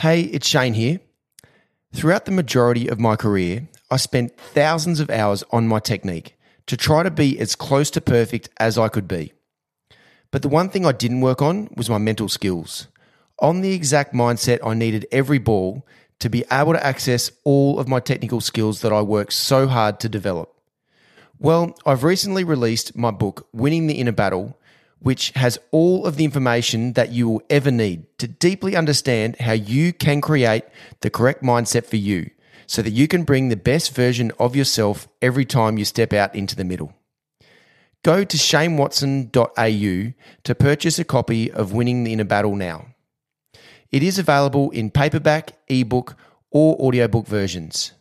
Hey, it's Shane here. Throughout the majority of my career, I spent thousands of hours on my technique to try to be as close to perfect as I could be. But the one thing I didn't work on was my mental skills. On the exact mindset I needed every ball to be able to access all of my technical skills that I worked so hard to develop. Well, I've recently released my book, Winning the Inner Battle, which has all of the information that you will ever need to deeply understand how you can create the correct mindset for you so that you can bring the best version of yourself every time you step out into the middle. Go to shanewatson.au to purchase a copy of Winning the Inner Battle now. It is available in paperback, ebook, or audiobook versions.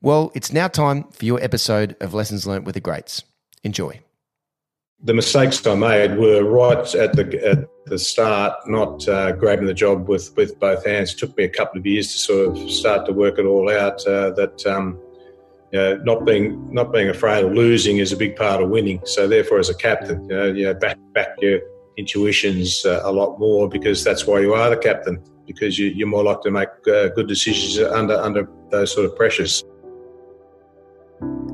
Well, it's now time for your episode of Lessons Learned with the Greats. Enjoy the mistakes I made were right at the at the start, not uh, grabbing the job with, with both hands. It took me a couple of years to sort of start to work it all out. Uh, that um, you know, not being not being afraid of losing is a big part of winning. So therefore, as a captain, you know, you know back back your intuitions uh, a lot more because that's why you are the captain because you, are more likely to make uh, good decisions under under those sort of pressures.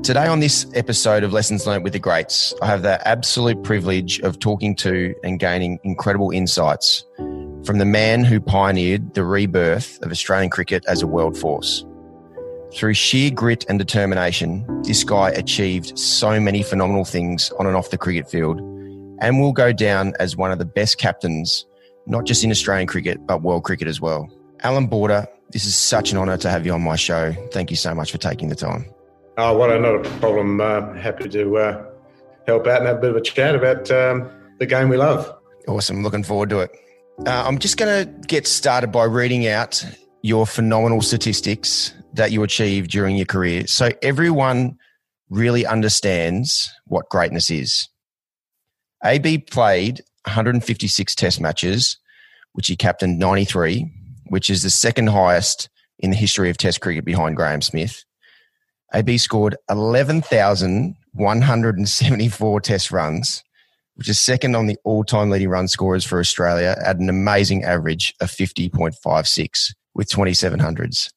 Today, on this episode of Lessons Learned with the Greats, I have the absolute privilege of talking to and gaining incredible insights from the man who pioneered the rebirth of Australian cricket as a world force. Through sheer grit and determination, this guy achieved so many phenomenal things on and off the cricket field and will go down as one of the best captains, not just in Australian cricket, but world cricket as well. Allan Border, this is such an honour to have you on my show. Thank you so much for taking the time. Oh, well, not a problem. Uh, happy to uh, help out and have a bit of a chat about um, the game we love. Awesome. Looking forward to it. Uh, I'm just going to get started by reading out your phenomenal statistics that you achieved during your career. So everyone really understands what greatness is. AB played 156 test matches, which he captained 93, which is the second highest in the history of test cricket behind Graeme Smith. AB scored 11,174 test runs, which is second on the all time leading run scorers for Australia at an amazing average of 50.56 with 2700s.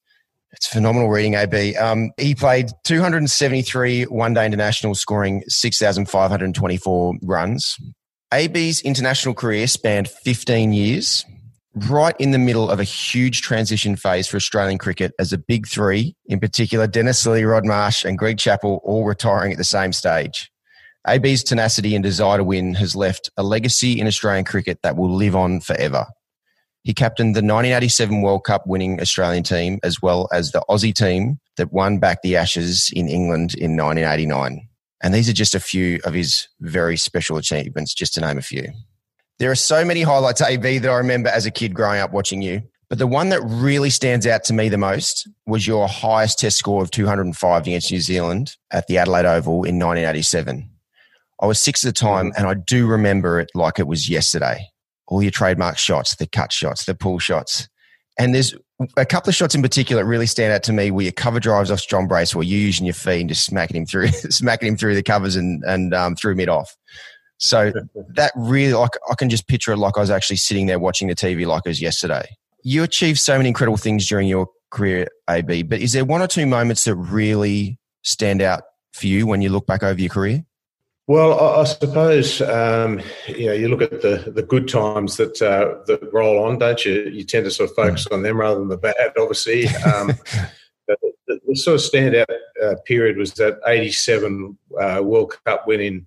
It's phenomenal reading, AB. Um, he played 273 one day internationals, scoring 6,524 runs. AB's international career spanned 15 years, right in the middle of a huge transition phase for Australian cricket as the big three, in particular Dennis Lillee, Rod Marsh, and Greg Chappell, all retiring at the same stage. AB's tenacity and desire to win has left a legacy in Australian cricket that will live on forever. He captained the 1987 World Cup winning Australian team as well as the Aussie team that won back the Ashes in England in 1989. And these are just a few of his very special achievements, just to name a few. There are so many highlights, AB, that I remember as a kid growing up watching you. But the one that really stands out to me the most was your highest test score of 205 against New Zealand at the Adelaide Oval in 1987. I was six at the time, and I do remember it like it was yesterday. All your trademark shots, the cut shots, the pull shots. And there's a couple of shots in particular that really stand out to me where your cover drives off John Brace, where you're using your feet and just smacking him through, smacking him through the covers and, and um, through mid off. So that really, like, I can just picture it like I was actually sitting there watching the TV like it was yesterday. You achieved so many incredible things during your career, AB, but is there one or two moments that really stand out for you when you look back over your career? Well, I, suppose um, you know you look at the, the good times that uh, that roll on, don't you? You tend to sort of focus on them rather than the bad, obviously. Um, the, the, the, sort of standout uh, period was that '87 uh, World Cup win in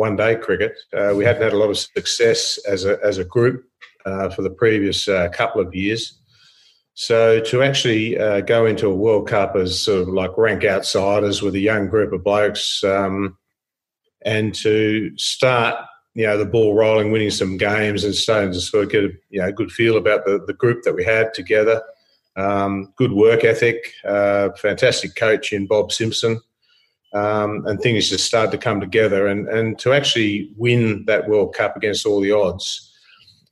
one day cricket. Uh, we hadn't had a lot of success as a, as a group uh, for the previous uh, couple of years. So to actually uh, go into a World Cup as sort of like rank outsiders with a young group of blokes um, and to start, you know, the ball rolling, winning some games and starting to sort of get a you know, good feel about the, the group that we had together. Um, good work ethic, uh, fantastic coach in Bob Simpson um, and things just started to come together. And, and to actually win that World Cup against all the odds,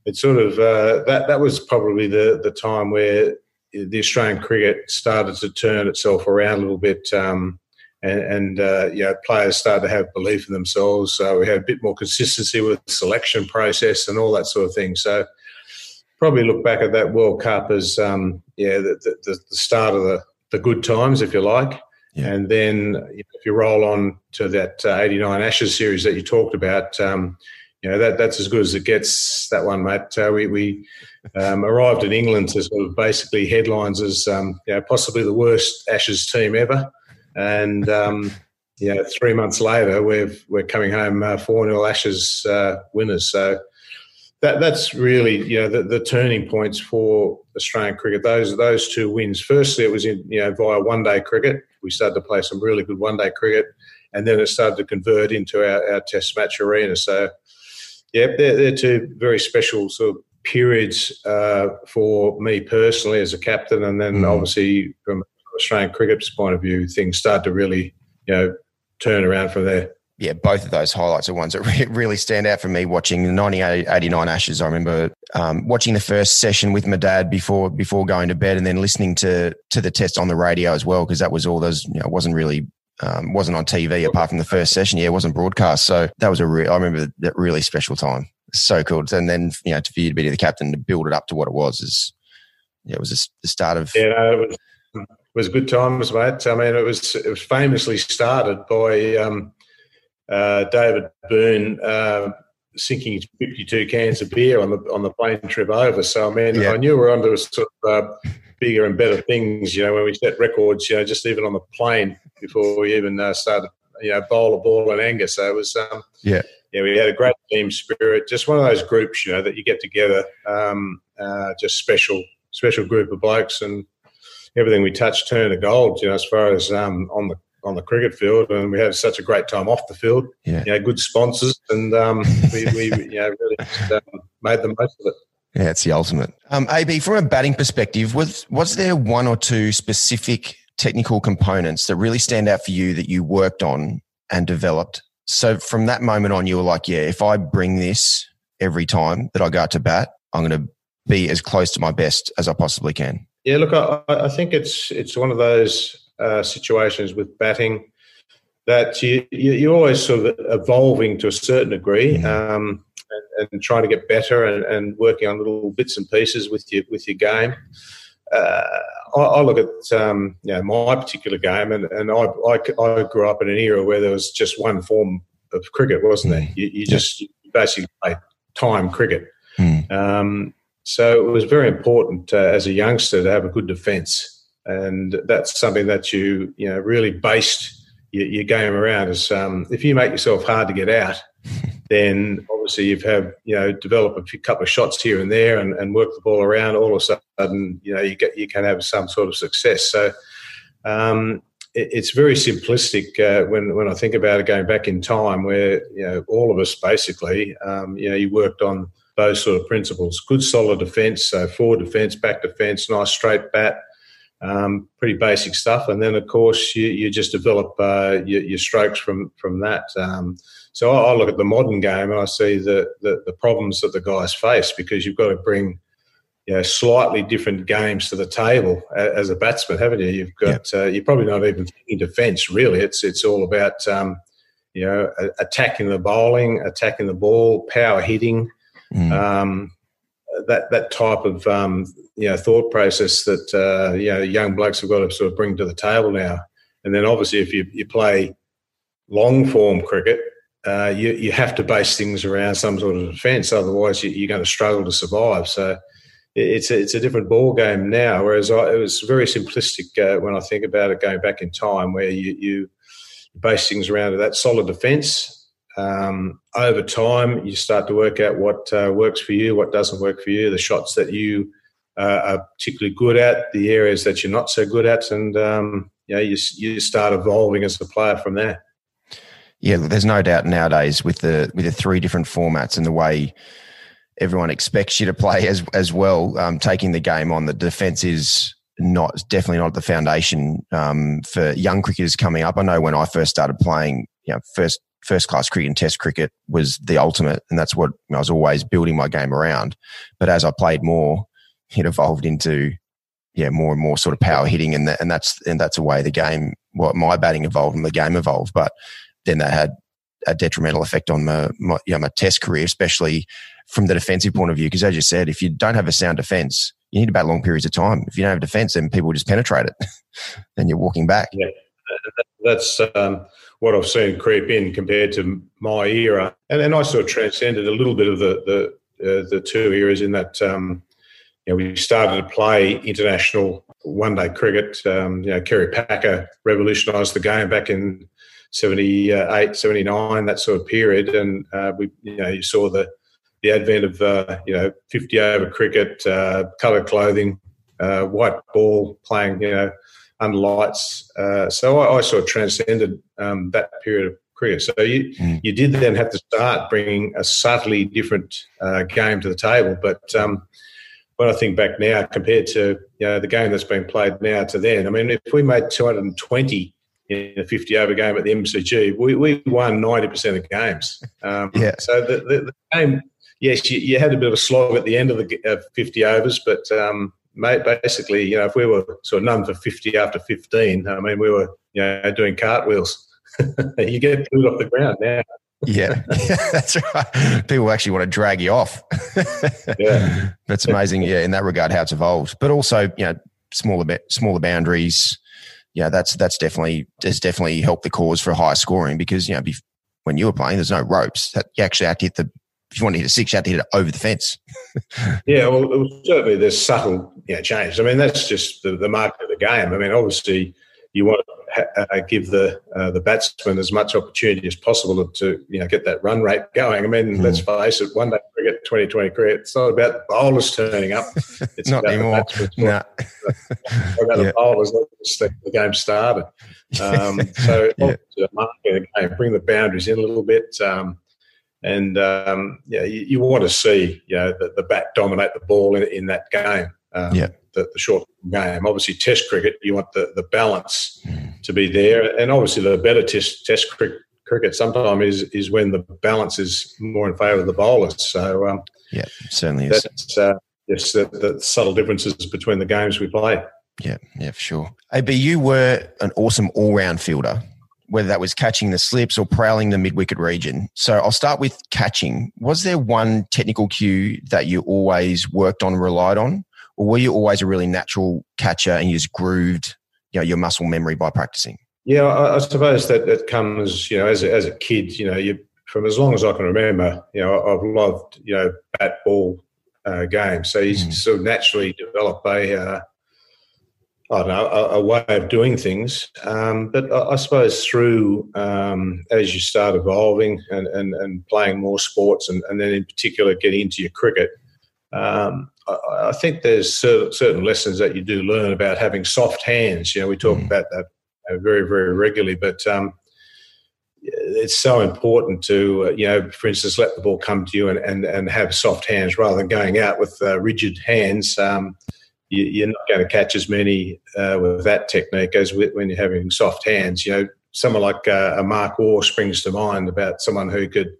it sort of uh, that that was probably the the time where the Australian cricket started to turn itself around a little bit. Um, and, and uh, you know, players started to have belief in themselves. So we had a bit more consistency with selection process and all that sort of thing. So probably look back at that World Cup as um, yeah the, the, the, start of the, the good times, if you like. Yeah. And then if you roll on to that uh, 89 Ashes series that you talked about, um, you know, that, that's as good as it gets, that one, mate. Uh, we we um, arrived in England to sort of basically headlines as um, you know, possibly the worst Ashes team ever. And, um, you know, three months later, we've, we're coming home uh, 4 0 Ashes uh, winners. So, that that's really you know the, the turning points for Australian cricket. Those those two wins. Firstly, it was in you know via one day cricket. We started to play some really good one day cricket, and then it started to convert into our, our Test match arena. So, yeah, they're, they're two very special sort of periods uh, for me personally as a captain, and then mm. obviously from Australian cricket's point of view, things start to really you know turn around from there yeah, both of those highlights are ones that really stand out for me watching the 1989 Ashes. I remember um, watching the first session with my dad before before going to bed, and then listening to to the test on the radio as well because that was all those. You know, it wasn't really um, wasn't on TV apart from the first session. Yeah, it wasn't broadcast, so that was a real. I remember that really special time. So cool, and then you know, for you to be the captain to build it up to what it was is, yeah, it was the start of. Yeah, no, it was it was good times, mate. I mean, it was it was famously started by. Um, uh, David Boon uh, sinking 52 cans of beer on the on the plane trip over. So I mean, yeah. I knew we were onto sort of uh, bigger and better things. You know, when we set records, you know, just even on the plane before we even uh, started, you know, bowl a ball in anger. So it was, um, yeah, yeah, we had a great team spirit. Just one of those groups, you know, that you get together. Um, uh, just special, special group of blokes and. Everything we touched turned to gold, you know, as far as um, on the on the cricket field, and we had such a great time off the field. Yeah, you know, good sponsors, and um, we, we you know really just, um, made the most of it. Yeah, it's the ultimate. Um, AB, from a batting perspective, was was there one or two specific technical components that really stand out for you that you worked on and developed? So from that moment on, you were like, yeah, if I bring this every time that I go out to bat, I'm going to be as close to my best as I possibly can. Yeah, look, I, I think it's it's one of those uh, situations with batting that you, you, are always sort of evolving to a certain degree mm-hmm. um, and, and, trying to get better and, and, working on little bits and pieces with your, with your game. Uh, I, I, look at um, you know, my particular game, and, and I, I, I, grew up in an era where there was just one form of cricket, wasn't there? You, you just you basically played time cricket. Mm. Um, so it was very important uh, as a youngster to have a good defence and that's something that you you know really based your, your game around. Is um, if you make yourself hard to get out, then obviously you've had you know develop a few, couple of shots here and there and, and work the ball around. All of a sudden, you know you get you can have some sort of success. So. Um, it's very simplistic uh, when when I think about it going back in time, where you know all of us basically, um, you know, you worked on those sort of principles: good, solid defence, so forward defence, back defence, nice straight bat, um, pretty basic stuff. And then, of course, you, you just develop uh, your, your, strokes from from that. Um, so I, I, look at the modern game and I see the, the, the problems that the guys face because you've got to bring you know, slightly different games to the table as a batsman, haven't you? You've got uh, you're probably not even thinking defence really. It's it's all about um, you know attacking the bowling, attacking the ball, power hitting. Mm. That that type of um, you know thought process that uh, you know young blokes have got to sort of bring to the table now. And then obviously, if you, you play long form cricket, uh, you you have to base things around some sort of defence. Otherwise, you, are going to struggle to survive. So it's a, it's a different ball game now. Whereas I, it was very simplistic uh, when I think about it going back in time, where you you base things around that solid defence um, over time, you start to work out what uh, works for you, what doesn't work for you, the shots that you uh, are particularly good at, the areas that you're not so good at, and um, you, you, you start evolving as a player from there. Yeah, there's no doubt nowadays with the with the three different formats and the way everyone expects you to play as as well. Um, taking the game on, the defence is not definitely not the foundation um, for young cricketers coming up. I know when I first started playing, you know, first first class cricket and test cricket was the ultimate. And that's what I was always building my game around. But as I played more, it evolved into, yeah, more and more sort of power hitting. And, that, and that's, and that's a way the game, what well, my batting evolved and the game evolved. But then that had a detrimental effect on my, my, you know, my test career, especially from the defensive point of view. Because as you said, if you don't have a sound defense, you need to bat long periods of time. If you don't have defense, then people just penetrate it. then you're walking back. Yeah, that's um, what I've seen creep in compared to my era, and then I sort of transcended a little bit of the the, uh, the two eras in that. Um, you know, we started to play international one-day cricket. Um, you know, Kerry Packer revolutionised the game back in 78, 79, that sort of period, and uh, we, you know, you saw the the advent of uh, you know 50 over cricket, uh, coloured clothing, uh, white ball playing, you know, under lights. Uh, so I, I, sort of transcended um, that period of career. So you mm. you did then have to start bringing a subtly different uh, game to the table. But um, when I think back now, compared to you know the game that's been played now to then, I mean, if we made 220 in a 50 over game at the MCG, we, we won 90% of games. Um, yeah. So the, the, the, game, yes, you, you, had a bit of a slog at the end of the uh, 50 overs, but um, mate, basically, you know, if we were sort of none for 50 after 15, I mean, we were, you know, doing cartwheels. you get pulled off the ground now. yeah, that's right. People actually want to drag you off. yeah, that's amazing. Yeah, in that regard, how it's evolved, but also you know smaller smaller boundaries. Yeah, that's that's definitely has definitely helped the cause for higher scoring because you know when you were playing, there's no ropes. You actually had to hit the if you want to hit a six, you had to hit it over the fence. yeah, well, certainly there's subtle you know, change. I mean, that's just the, the market of the game. I mean, obviously, you want to ha- uh, give the uh, the batsman as much opportunity as possible to you know get that run rate going. I mean, mm. let's face it, one day cricket, 2020 cricket, it's not about the bowlers turning up. It's not anymore. The nah. about yeah. the bowlers, the, the game started. Um, so, yeah. the market of the game, bring the boundaries in a little bit. Um, and um, yeah, you, you, want to see you know the, the bat dominate the ball in, in that game. Um, yeah. The, the, short game. Obviously, Test cricket, you want the, the balance mm. to be there, and obviously the better Test Test cricket, cricket sometimes is is when the balance is more in favour of the bowlers. So um, yeah, certainly is. That's, uh, yes, the, the subtle differences between the games we play. Yeah, yeah, for sure. AB, you were an awesome all round fielder whether that was catching the slips or prowling the mid wicket region. So I'll start with catching. Was there one technical cue that you always worked on, relied on, or were you always a really natural catcher and you just grooved, you know, your muscle memory by practicing? Yeah, I, I suppose that that comes, you know, as a, as a kid, you know, you from as long as I can remember, you know, I've loved, you know, bat ball uh, games. So you mm. sort of naturally develop a uh, I don't know, a, a, way of doing things. Um, but I, I, suppose through, um, as you start evolving and, and, and playing more sports, and, and, then in particular getting into your cricket, um, I, I, think there's certain lessons that you do learn about having soft hands. You know, we talk mm. about that very, very regularly, but um, it's so important to, uh, you know, for instance, let the ball come to you and, and, and have soft hands rather than going out with uh, rigid hands. Um, you, are not going to catch as many uh, with that technique as when you're having soft hands. You know, someone like uh, a Mark Waugh springs to mind about someone who could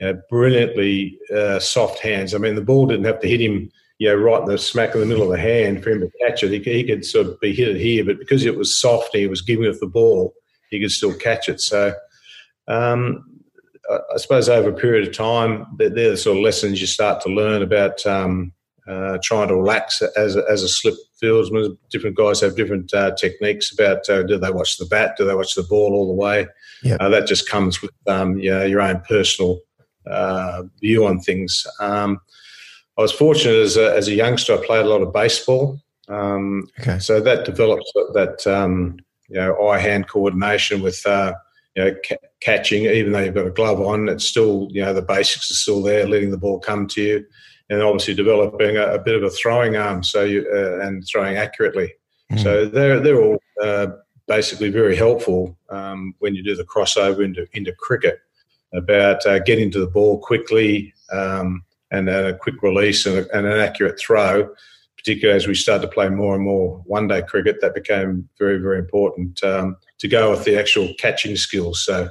you know, brilliantly uh, soft hands. I mean, the ball didn't have to hit him, you know, right in the smack in the middle of the hand for him to catch it. He, he could sort of be hit it here, but because it was soft, he was giving it the ball, he could still catch it. So. Um, I suppose over a period of time, they're, the sort of lessons you start to learn about um, uh, trying to relax as a, as a slip fieldsman. Different guys have different uh, techniques about uh, do they watch the bat, do they watch the ball all the way. Yep. Uh, that just comes with um, you know, your own personal uh, view on things. Um, I was fortunate as a, as a youngster, I played a lot of baseball. Um, okay. So that develops that um, you know eye hand coordination with uh, you know ca- catching. Even though you've got a glove on, it's still you know the basics are still there, letting the ball come to you and obviously developing a, a bit of a throwing arm so you, uh, and throwing accurately. Mm. So they're they're all uh, basically very helpful um, when you do the crossover into into cricket about uh, getting to the ball quickly um, and a quick release and, a, and, an accurate throw. Particularly as we started to play more and more one day cricket, that became very very important um, to go with the actual catching skills. So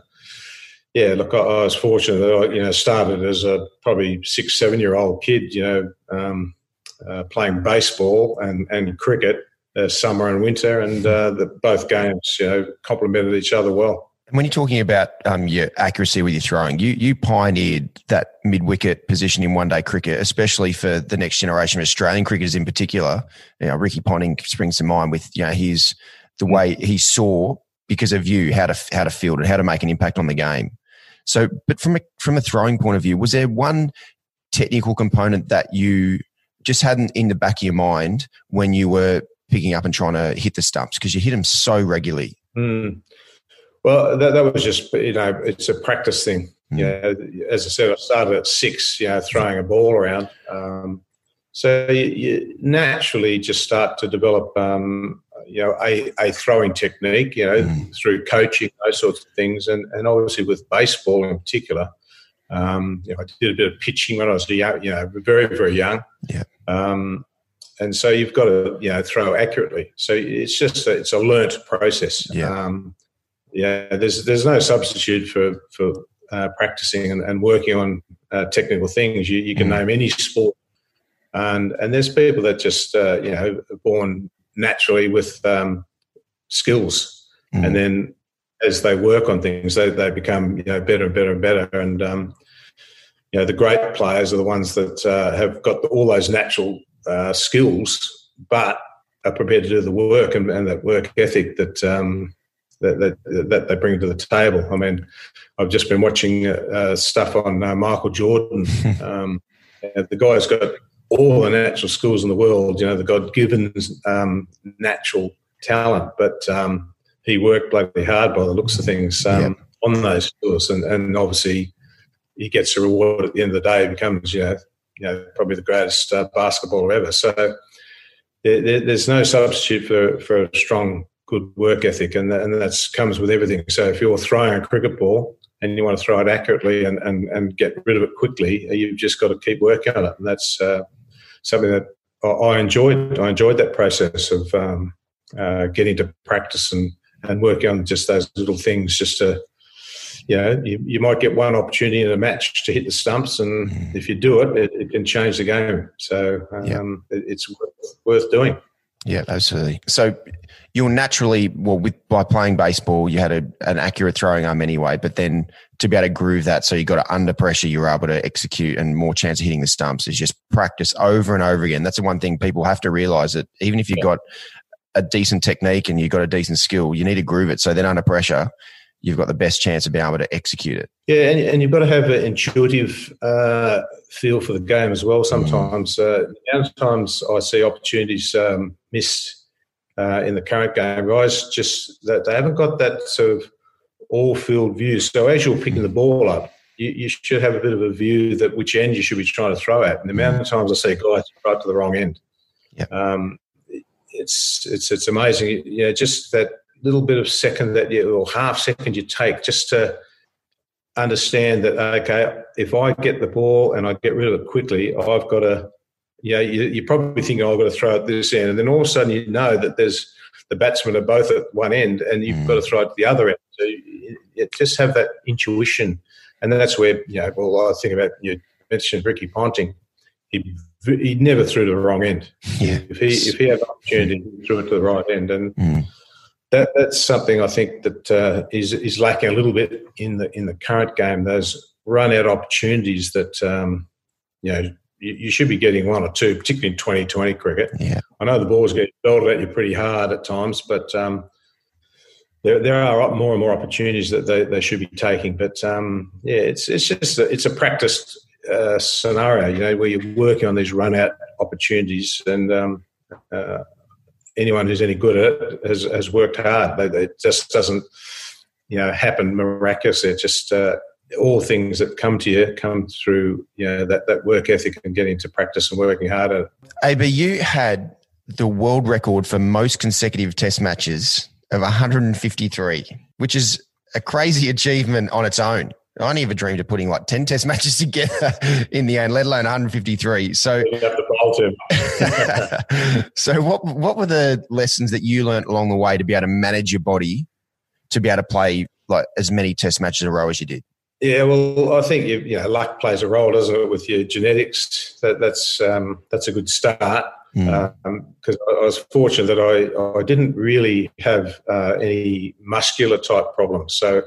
yeah, look, I, I, was fortunate that I, you know, started as a probably six, seven year old kid, you know, um, uh, playing baseball and, and cricket, uh, summer and winter, and uh, the, both games, you know, complemented each other well. When you're talking about um, your accuracy with your throwing, you you pioneered that mid wicket position in one day cricket, especially for the next generation of Australian cricketers in particular. You know, Ricky Ponting springs to mind with you know his the way he saw because of you how to how to field and how to make an impact on the game. So, but from a, from a throwing point of view, was there one technical component that you just hadn't in the back of your mind when you were picking up and trying to hit the stumps because you hit them so regularly? Mm. Well, that, that was just you know it's a practice thing. Mm. Yeah, as I said, I started at six, you know, throwing a ball around. Um, so you, you, naturally just start to develop, um, you know, a, a throwing technique, you know, mm. through coaching, those sorts of things, and and obviously with baseball in particular. Um, you know, I did a bit of pitching when I was young, you know, very very young. Yeah. Um, and so you've got to you know throw accurately. So it's just a, it's a learnt process. Yeah. Um, yeah. There's there's no substitute for for uh, practicing and, and, working on uh, technical things. You you can mm. name any sport, and and there's people that just uh, you know born naturally with um, skills, mm. and then as they work on things, they they become you know better and better and better. And um, you know the great players are the ones that uh, have got all those natural uh, skills, but are prepared to do the work and, and that work ethic that, um, that, that that they bring to the table. I mean, I've just been watching uh, stuff on uh, Michael Jordan. um, the guy's got all the natural skills in the world. You know, the God-given um, natural talent, but um, he worked bloody hard by the looks of things um, on those skills, and, and obviously he gets a reward at the end of the day. He becomes you know you know, probably the greatest uh, basketballer ever. So there, there's no substitute for, for a strong, good work ethic, and that, and that comes with everything. So if you're throwing a cricket ball and you want to throw it accurately and, and, and get rid of it quickly, you've just got to keep working on it. And that's uh, something that I enjoyed. I enjoyed that process of um, uh, getting to practice and, and working on just those little things just to you know, you, you might get one opportunity in a match to hit the stumps, and mm. if you do it, it, it, can change the game. So um, yeah. it, it's worth, worth doing. Yeah, absolutely. So you'll naturally, well, with by playing baseball, you had a, an accurate throwing arm anyway, but then to be able to groove that, so you got it under pressure, you're able to execute and more chance of hitting the stumps is just practice over and over again. That's the one thing people have to realize that even if you've yeah. got a decent technique and you've got a decent skill, you need to groove it. So then under pressure, you've got the best chance of being able to execute it. Yeah, and, and you've got to have an intuitive uh, feel for the game as well. Sometimes, mm. uh, sometimes I see opportunities um, missed uh, in the current game. Guys just that they haven't got that sort of all field view. So as you're picking the ball up, you, you, should have a bit of a view that which end you should be trying to throw at. And the amount of times I see guys right to the wrong end. Yep. Um, it's it's it's amazing. Yeah, just that little bit of second that you or half second you take just to understand that okay, if I get the ball and I get rid of it quickly, I've got to yeah, you, you probably think oh, I've got to throw it this end, and then all of a sudden you know that there's the batsmen are both at one end, and you've mm. got to throw it to the other end. So you, you just have that intuition, and that's where you know. Well, I think about you mentioned Ricky Ponting. He he never threw to the wrong end. Yeah. If he if he had an opportunity, he threw it to the right end, and mm that, that's something I think that uh, is is lacking a little bit in the in the current game. Those run out opportunities that um, you know you, you, should be getting one or two, particularly in 2020 cricket. Yeah. I know the ball's getting belted at you pretty hard at times, but um, there there are more and more opportunities that they, they should be taking. But um, yeah, it's it's just a, it's a practice uh, scenario, you know, where you're working on these run out opportunities and. Um, uh, anyone who's any good at it has, has worked hard. It just doesn't, you know, happen miraculously. It just uh, all things that come to you come through, you know, that, that work ethic and getting to practice and working harder. AB, you had the world record for most consecutive test matches of 153, which is a crazy achievement on its own. I never dreamed of putting like 10 test matches together in the end, let alone 153. So, so what, what were the lessons that you learned along the way to be able to manage your body to be able to play like as many test matches in a row as you did? Yeah, well, I think you, you know luck plays a role, doesn't it, with your genetics? That, that's um, that's a good start because mm. um, I was fortunate that I I didn't really have uh, any muscular type problems. So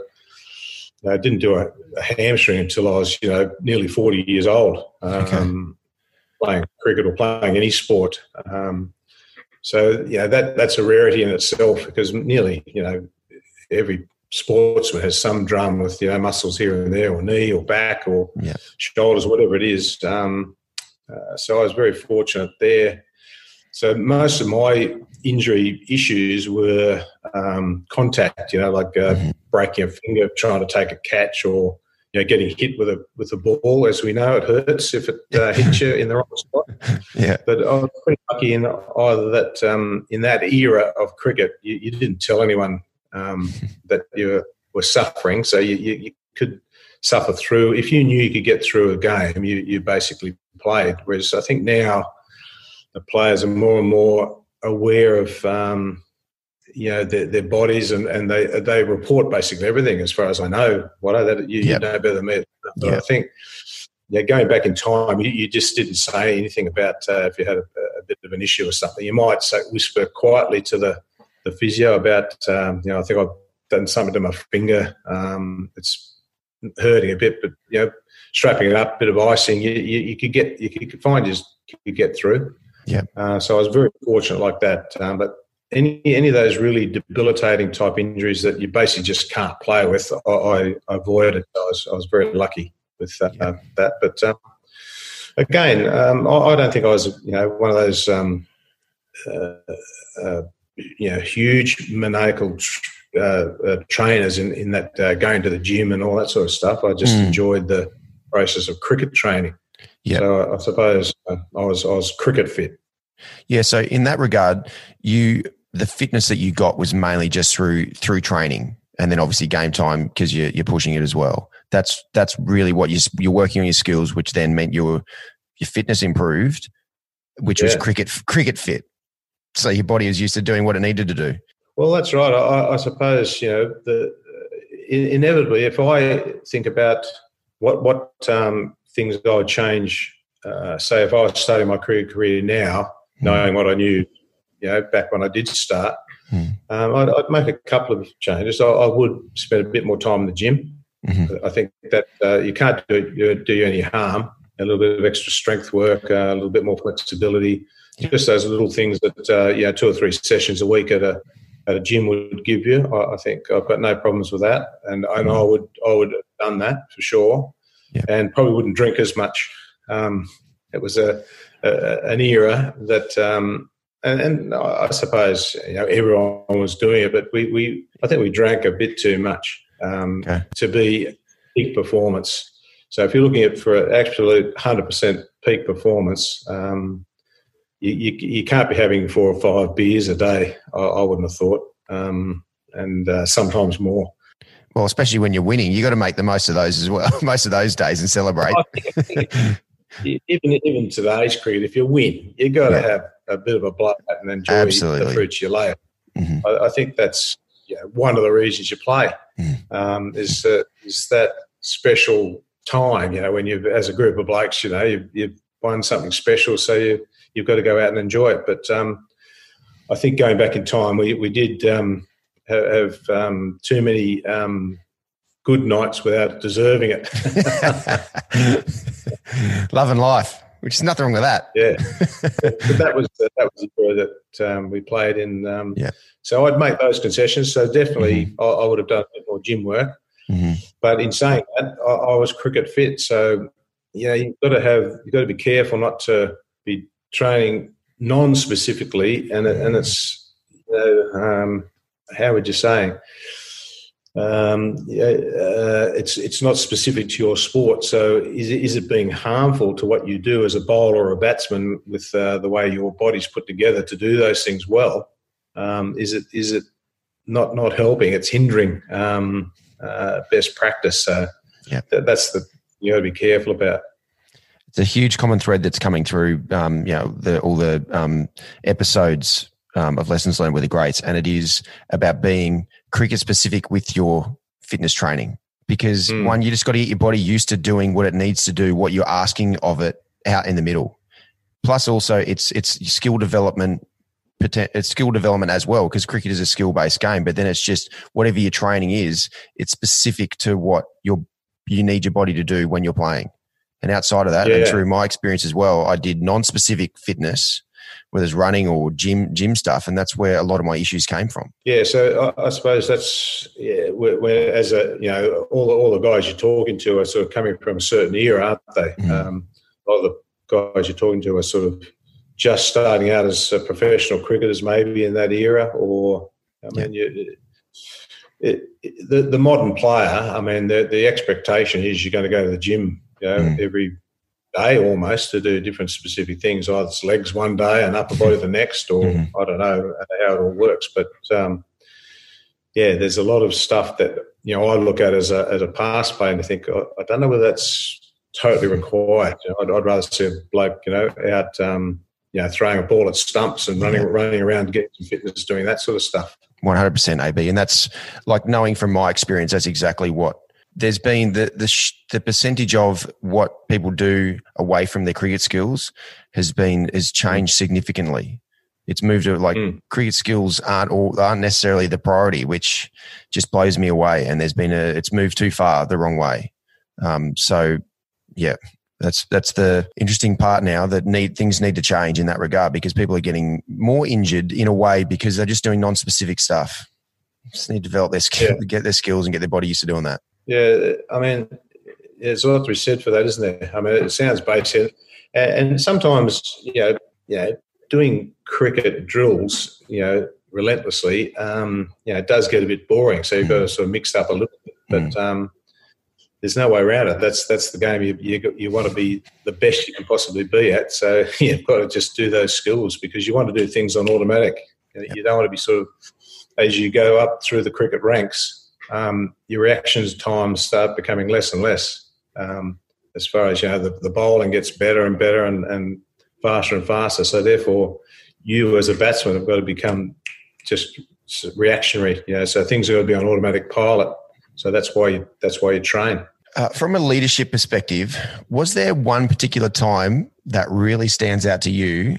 I didn't do a, a, hamstring until I was, you know, nearly 40 years old, um, okay. playing cricket or playing any sport. Um, so, yeah, that that's a rarity in itself because nearly, you know, every sportsman has some drum with, you know, muscles here and there or knee or back or yeah. shoulders, whatever it is. Um, uh, so I was very fortunate there. So most of my injury issues were um, contact, you know, like uh, mm-hmm. breaking a finger trying to take a catch or you know getting hit with a with a ball. As we know, it hurts if it uh, hits you in the wrong spot. Yeah. But I was pretty lucky in either that um, in that era of cricket, you, you didn't tell anyone um, that you were suffering, so you, you, you could suffer through. If you knew you could get through a game, you you basically played. Whereas I think now the players are more and more aware of um, you know their, their, bodies and, and they they report basically everything as far as I know. What are that you, yep. you know better than me. But yep. I think yeah, going back in time, you, you just didn't say anything about uh, if you had a, a, bit of an issue or something. You might say whisper quietly to the the physio about um, you know I think I've done something to my finger. Um, it's hurting a bit, but you know strapping it up, a bit of icing, you, you, you could get you could find just you could get through. Yeah. Uh, so I was very fortunate like that. Um, but any any of those really debilitating type injuries that you basically just can't play with, I, I avoided. I was, I was very lucky with uh, yeah. that. But um, again, um, I, I, don't think I was you know one of those um, uh, uh, you know huge maniacal. Uh, uh, trainers in, in that going to the gym and all that sort of stuff. I just mm. enjoyed the process of cricket training. Yeah. So I suppose I was I was cricket fit. Yeah. So in that regard, you the fitness that you got was mainly just through through training, and then obviously game time because you're you're pushing it as well. That's that's really what you you're working on your skills, which then meant your your fitness improved, which yeah. was cricket cricket fit. So your body is used to doing what it needed to do. Well, that's right. I, I suppose you know the inevitably if I think about what what um, things I would change. Uh, say if I was starting my career career now, mm. knowing what I knew, you know, back when I did start, mm. um, I'd, I'd, make a couple of changes. I, I, would spend a bit more time in the gym. Mm-hmm. I think that uh, you can't do, do you any harm. A little bit of extra strength work, uh, a little bit more flexibility, just those little things that uh, you know, two or three sessions a week at a at a gym would give you. I, I think I've got no problems with that, and, and mm. I would I would have done that for sure yeah. and probably wouldn't drink as much. Um, it was a, a, an era that, um, and, and, I suppose you know everyone was doing it, but we, we I think we drank a bit too much um, okay. to be peak performance. So if you're looking at for an absolute hundred percent peak performance, um, you, you, you, can't be having four or five beers a day. I, I wouldn't have thought, um, and uh, sometimes more. Well, especially when you're winning, you've got to make the most of those as well, most of those days and celebrate. even even today's cricket, if you win, you've got to yeah. have a bit of a blowout and enjoy Absolutely. the fruits you lay. Mm-hmm. I, I, think that's one of the reasons you play. Mm. Um, is uh, is that special time? You know, when you as a group of blokes, you know, you, you've won something special, so you you've got to go out and enjoy it. But um, I think going back in time, we we did. Um, have, um, too many um, good nights without deserving it. Love and life, which is nothing wrong with that. Yeah, but that was that was the era that um, we played in. Um, yeah. So I'd make those concessions. So definitely, mm-hmm. I, I, would have done a bit more gym work. Mm-hmm. But in saying that, I, I, was cricket fit. So yeah, you've got to have you've got to be careful not to be training non-specifically, and and it's you know, um, how would you say? Um, uh, it's it's not specific to your sport. So is it, is it being harmful to what you do as a bowler or a batsman with uh, the way your body's put together to do those things well? Um, is it is it not not helping? It's hindering um, uh, best practice. So. That, that's the you got to be careful about it's a huge common thread that's coming through. Um, you know, the, all the um, episodes um, of lessons learned with the greats, and it is about being cricket specific with your fitness training. Because mm. one, you just got to get your body used to doing what it needs to do, what you're asking of it out in the middle. Plus, also it's it's skill development it's skill development as well because cricket is a skill based game. But then it's just whatever your training is, it's specific to what your you need your body to do when you're playing. And outside of that, yeah. and through my experience as well, I did non specific fitness whether it's running or gym gym stuff, and that's where a lot of my issues came from. Yeah, so I, I suppose that's yeah. We're, we're, as a you know, all the, all the guys you're talking to are sort of coming from a certain era, aren't they? Mm. Um, a lot of the guys you're talking to are sort of just starting out as professional cricketers, maybe in that era, or I mean, yeah. you, it, it, the the modern player. I mean, the the expectation is you're going to go to the gym, you know, mm. every day almost to do different specific things. Either it's legs one day and upper body the next, or mm-hmm. I don't know how it all works. But um, yeah, there's a lot of stuff that you know I look at as a as a pass play and I think oh, I don't know whether that's totally required. You know, I'd, I'd, rather see a bloke you know out um, you know throwing a ball at stumps and running yeah. running around getting some fitness, doing that sort of stuff. One hundred percent, AB, and that's like knowing from my experience. That's exactly what there's been the the the percentage of what people do away from their cricket skills has been has changed significantly. It's moved to like mm. cricket skills aren't all aren't necessarily the priority, which just blows me away. And there's been a it's moved too far the wrong way. Um, so yeah, that's that's the interesting part now that need things need to change in that regard because people are getting more injured in a way because they're just doing non-specific stuff. Just need to develop their skill, yeah. get their skills, and get their body used to doing that. Yeah, I mean, there's a lot to be said for that, isn't there? I mean, it sounds basic, and sometimes you know, you know, doing cricket drills, you know, relentlessly, um, you know, it does get a bit boring. So you've got to sort of mix up a little bit, but. Mm. Um, there's no way around it. That's that's the game. You, you you want to be the best you can possibly be at. So you've got to just do those skills because you want to do things on automatic. You don't want to be sort of as you go up through the cricket ranks um, your reactions times start becoming less and less. Um, as far as you know, the, the bowling gets better and better and, and faster and faster. So therefore, you as a batsman have got to become just reactionary. You know, so things are going to be on automatic pilot. So that's why you, that's why you train. Uh, from a leadership perspective, was there one particular time that really stands out to you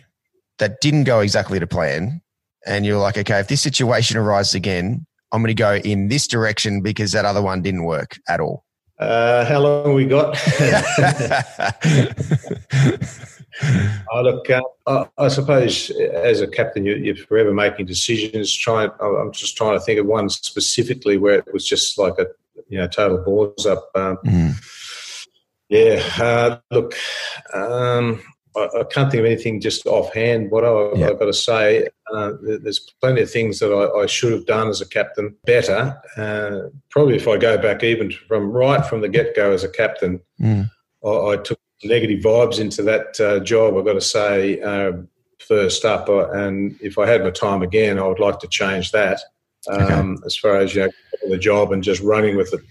that didn't go exactly to plan? And you're like, okay, if this situation arises again, I'm going to go in this direction because that other one didn't work at all? Uh, how long we got? oh, look, uh, I, I, suppose as a captain, you, are forever making decisions. Trying, I'm just trying to think of one specifically where it was just like a you know total balls up. Um, mm. Yeah, uh, look, um, I, I, can't think of anything just offhand. What I, have got to say, uh, there's plenty of things that I, I, should have done as a captain better. Uh, probably if I go back even from right from the get go as a captain, mm. I, took negative vibes into that uh, job. I've got to say, uh, first up, uh, and if I had my time again, I would like to change that. Um, okay. As far as you know, the job and just running with it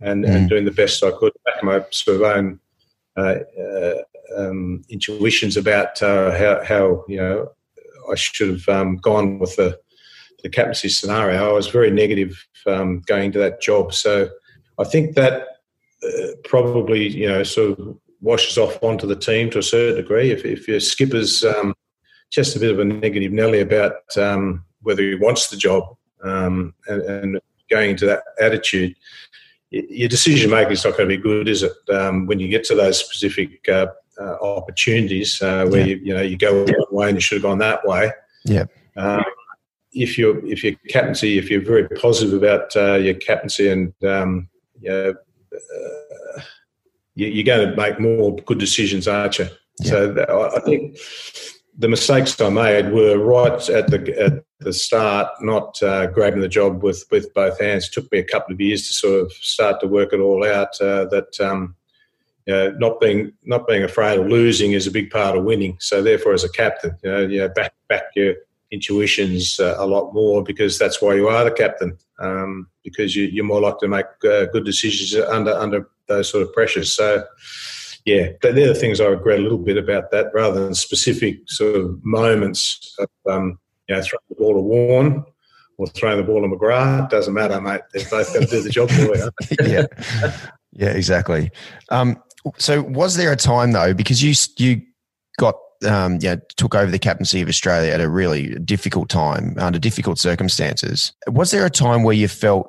and, mm. and doing the best I could back my sort of own uh, um, intuitions about uh, how, how you know I should have um, gone with the the captaincy scenario. I was very negative um, going to that job, so I think that uh, probably you know sort of washes off onto the team to a certain degree. If, if your skipper's um, just a bit of a negative Nelly about um, whether he wants the job um, and, and, going into that attitude, your decision making is not going to be good, is it? Um, when you get to those specific uh, uh, opportunities uh, where yeah. you, you know you go one way and you should have gone that way. Yeah. Um, if you're if your captaincy, if you're very positive about uh, your captaincy and um, you know, uh, you, are going to make more good decisions, aren't you? Yeah. So I think the mistakes I made were right at the at the start, not uh, grabbing the job with with both hands. It took me a couple of years to sort of start to work it all out. Uh, that um, know, not being not being afraid of losing is a big part of winning. So therefore, as a captain, you know, you know back back your intuitions uh, a lot more because that's why you are the captain. Um, because you, are more likely to make uh, good decisions under under those sort of pressures. So yeah, they're the things I regret a little bit about that, rather than specific sort of moments of um, you know throwing the ball to Warne or throwing the ball to McGrath. Doesn't matter, mate. They're both going to do the job for you. yeah, yeah, exactly. Um, so, was there a time though, because you you got um, yeah, took over the captaincy of Australia at a really difficult time under difficult circumstances. Was there a time where you felt,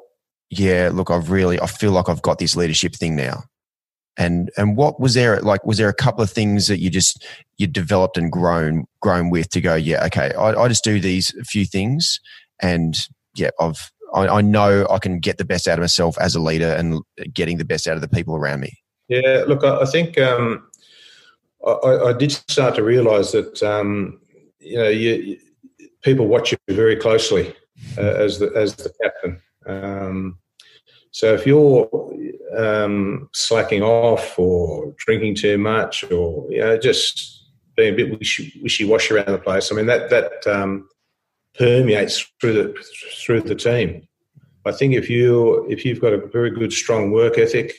yeah, look, I've really, I feel like I've got this leadership thing now? And and what was there like? Was there a couple of things that you just you developed and grown grown with to go? Yeah, okay, I, I just do these few things, and yeah, I've I, I know I can get the best out of myself as a leader and getting the best out of the people around me. Yeah, look, I, I think um, I, I, did start to realise that um, you know you, people watch you very closely uh, as the as the captain. Um, so if you're um, slacking off or drinking too much or you know just being a bit wishy washy around the place, I mean that that um, permeates through the through the team. I think if you if you've got a very good strong work ethic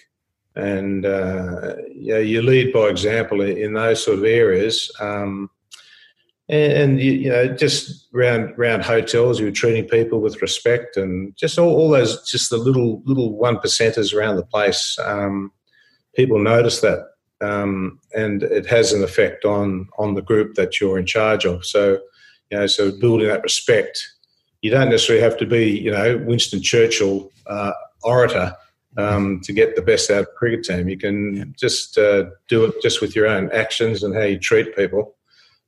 and uh, you, you lead by example in, those sort of areas. Um, and, and you, you, know, just around around hotels, you're treating people with respect, and just all, all those just the little little one percenters around the place. Um, people notice that, um, and it has an effect on on the group that you're in charge of. So, you know, so building that respect. You don't necessarily have to be, you know, Winston Churchill uh, orator um, to get the best out of a cricket team. You can just uh, do it just with your own actions and how you treat people.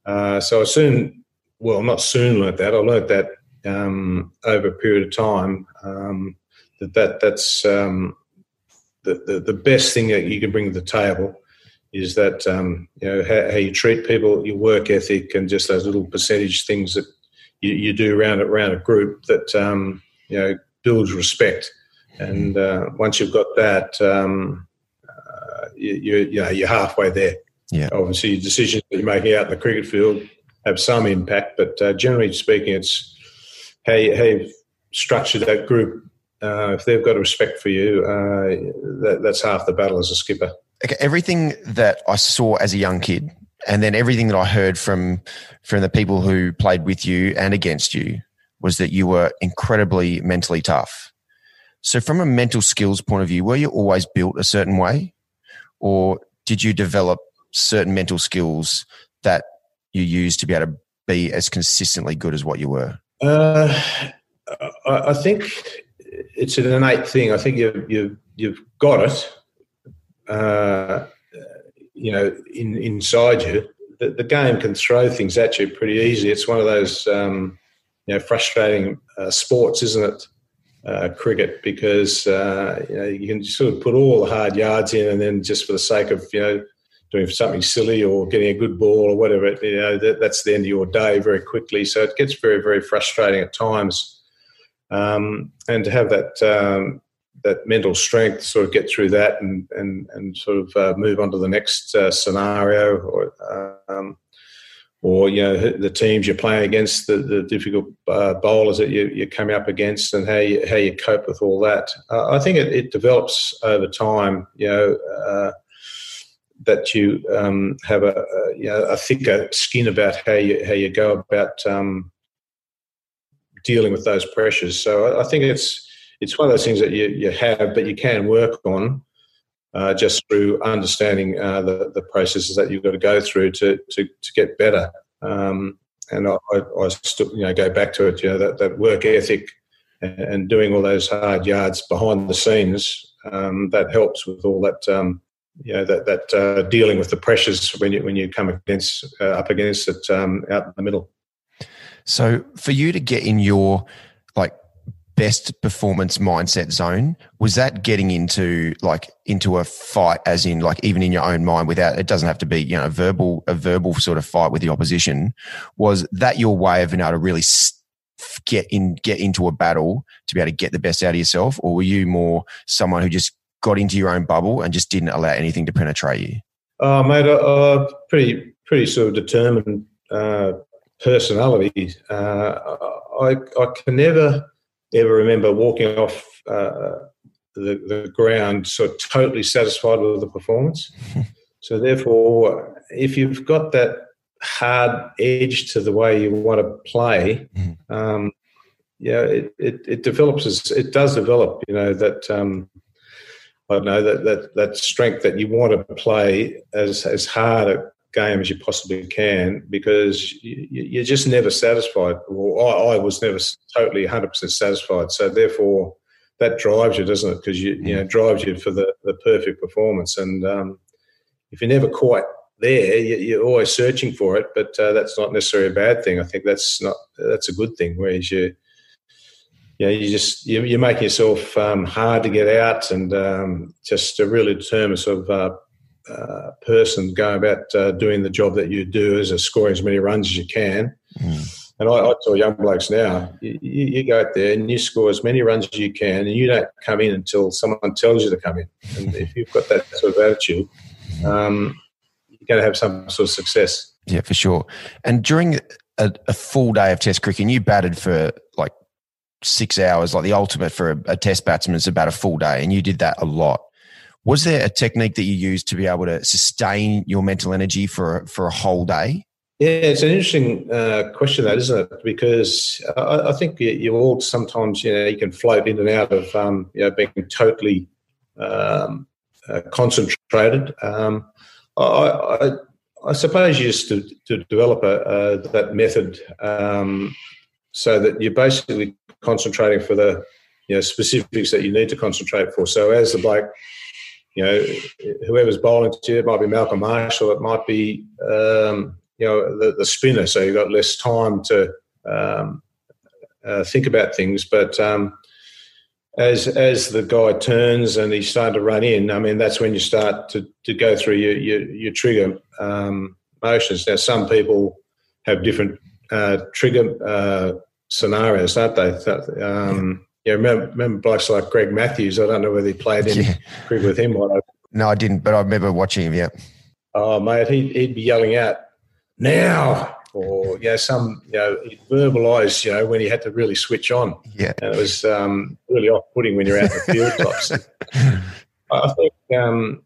Uh, so I soon, well, not soon learnt that. I learnt that um, over a period of time. Um, that, that that's um, the, the, the best thing that you can bring to the table is that um, you know how, how, you treat people, your work ethic, and just those little percentage things that you, you do around around a group that um, you know builds respect and uh, once you've got that, um, uh, you, you, you, know, you're halfway there. Yeah. Obviously, your decisions that you're making out in the cricket field have some impact, but uh, generally speaking, it's how, you, how you've structured that group. Uh, if they've got respect for you, uh, that, that's half the battle as a skipper. Okay, everything that I saw as a young kid, and then everything that I heard from from the people who played with you and against you, was that you were incredibly mentally tough so, from a mental skills point of view, were you always built a certain way, or did you develop certain mental skills that you used to be able to be as consistently good as what you were? Uh, I think it's an innate thing. I think you you you've got it. Uh, you know, in, inside you, the, the, game can throw things at you pretty easy. It's one of those um, you know frustrating uh, sports, isn't it? Uh, cricket because uh, you, know, you can sort of put all the hard yards in, and then just for the sake of you know doing something silly or getting a good ball or whatever, you know that, that's the end of your day very quickly. So it gets very very frustrating at times, um, and to have that. Um, that mental strength sort of get through that and and and sort of uh, move on to the next uh, scenario or um, or you know the teams you're playing against, the, the difficult uh, bowlers that you, you're coming up against, and how you how you cope with all that. Uh, I think it, it, develops over time. You know. Uh, that you um, have a, a, you know, a thicker skin about how you how you go about um, dealing with those pressures. So I think it's it's one of those things that you, you have, but you can work on uh, just through understanding uh, the, the processes that you've got to go through to, to, to get better. Um, and I, I, still, you know, go back to it, you know, that, that work ethic and, doing all those hard yards behind the scenes, um, that helps with all that, um, you know, that, that uh, dealing with the pressures when you, when you come against, uh, up against it um, out in the middle. So for you to get in your best performance mindset zone? Was that getting into like into a fight as in like even in your own mind without it doesn't have to be you know a verbal a verbal sort of fight with the opposition. Was that your way of being able to really get in get into a battle to be able to get the best out of yourself? Or were you more someone who just got into your own bubble and just didn't allow anything to penetrate you? Uh, mate uh, pretty pretty sort of determined uh, personality. Uh, I, I can never ever remember walking off uh, the, the ground so totally satisfied with the performance. so therefore, if you've got that hard edge to the way you want to play, mm-hmm. um, yeah, it, it, it, develops as it does develop. You know that um, I don't know that, that that strength that you want to play as as hard game as you possibly can because you, are just never satisfied. Well, I, I, was never totally 100% satisfied. So therefore, that drives you, doesn't it? Because you, you know, drives you for the, the perfect performance. And um, if you're never quite there, you, are always searching for it. But uh, that's not necessarily a bad thing. I think that's not that's a good thing. Whereas you, you know, you just you, you're making yourself um, hard to get out, and um, just to really determine sort of uh, uh, person go about uh, doing the job that you do as a scoring as many runs as you can. Mm. And I, I, tell young blokes now, you, you, go out there and you score as many runs as you can, and you don't come in until someone tells you to come in. And if you've got that sort of attitude, um, you're going to have some sort of success. Yeah, for sure. And during a, a, full day of Test cricket, you batted for like six hours, like the ultimate for a, a Test batsman is about a full day, and you did that a lot. Was there a technique that you used to be able to sustain your mental energy for for a whole day? Yeah, it's an interesting uh, question, that isn't it? Because I, I think you, you, all sometimes you know you can float in and out of um, you know being totally um, uh, concentrated. Um, I, I, I, suppose you used to, to develop a, a, that method um, so that you're basically concentrating for the you know specifics that you need to concentrate for. So as the bloke you know, whoever's bowling to you, it might be Malcolm Marshall, it might be, um, you know, the, the spinner. So you've got less time to um, uh, think about things. But um, as as the guy turns and he's starting to run in, I mean, that's when you start to, to go through your, your, your trigger um, motions. Now, some people have different uh, trigger uh, scenarios, don't they? Um, yeah, remember, remember blokes like Greg Matthews. I don't know whether he played in yeah. cricket with him. Or not. no, I didn't, but I remember watching him. Yeah. Oh, mate, he'd, he'd be yelling out now, or you know, some you know, he'd verbalise, you know, when he had to really switch on. Yeah, and it was um, really off-putting when you're out in the field tops. I think um,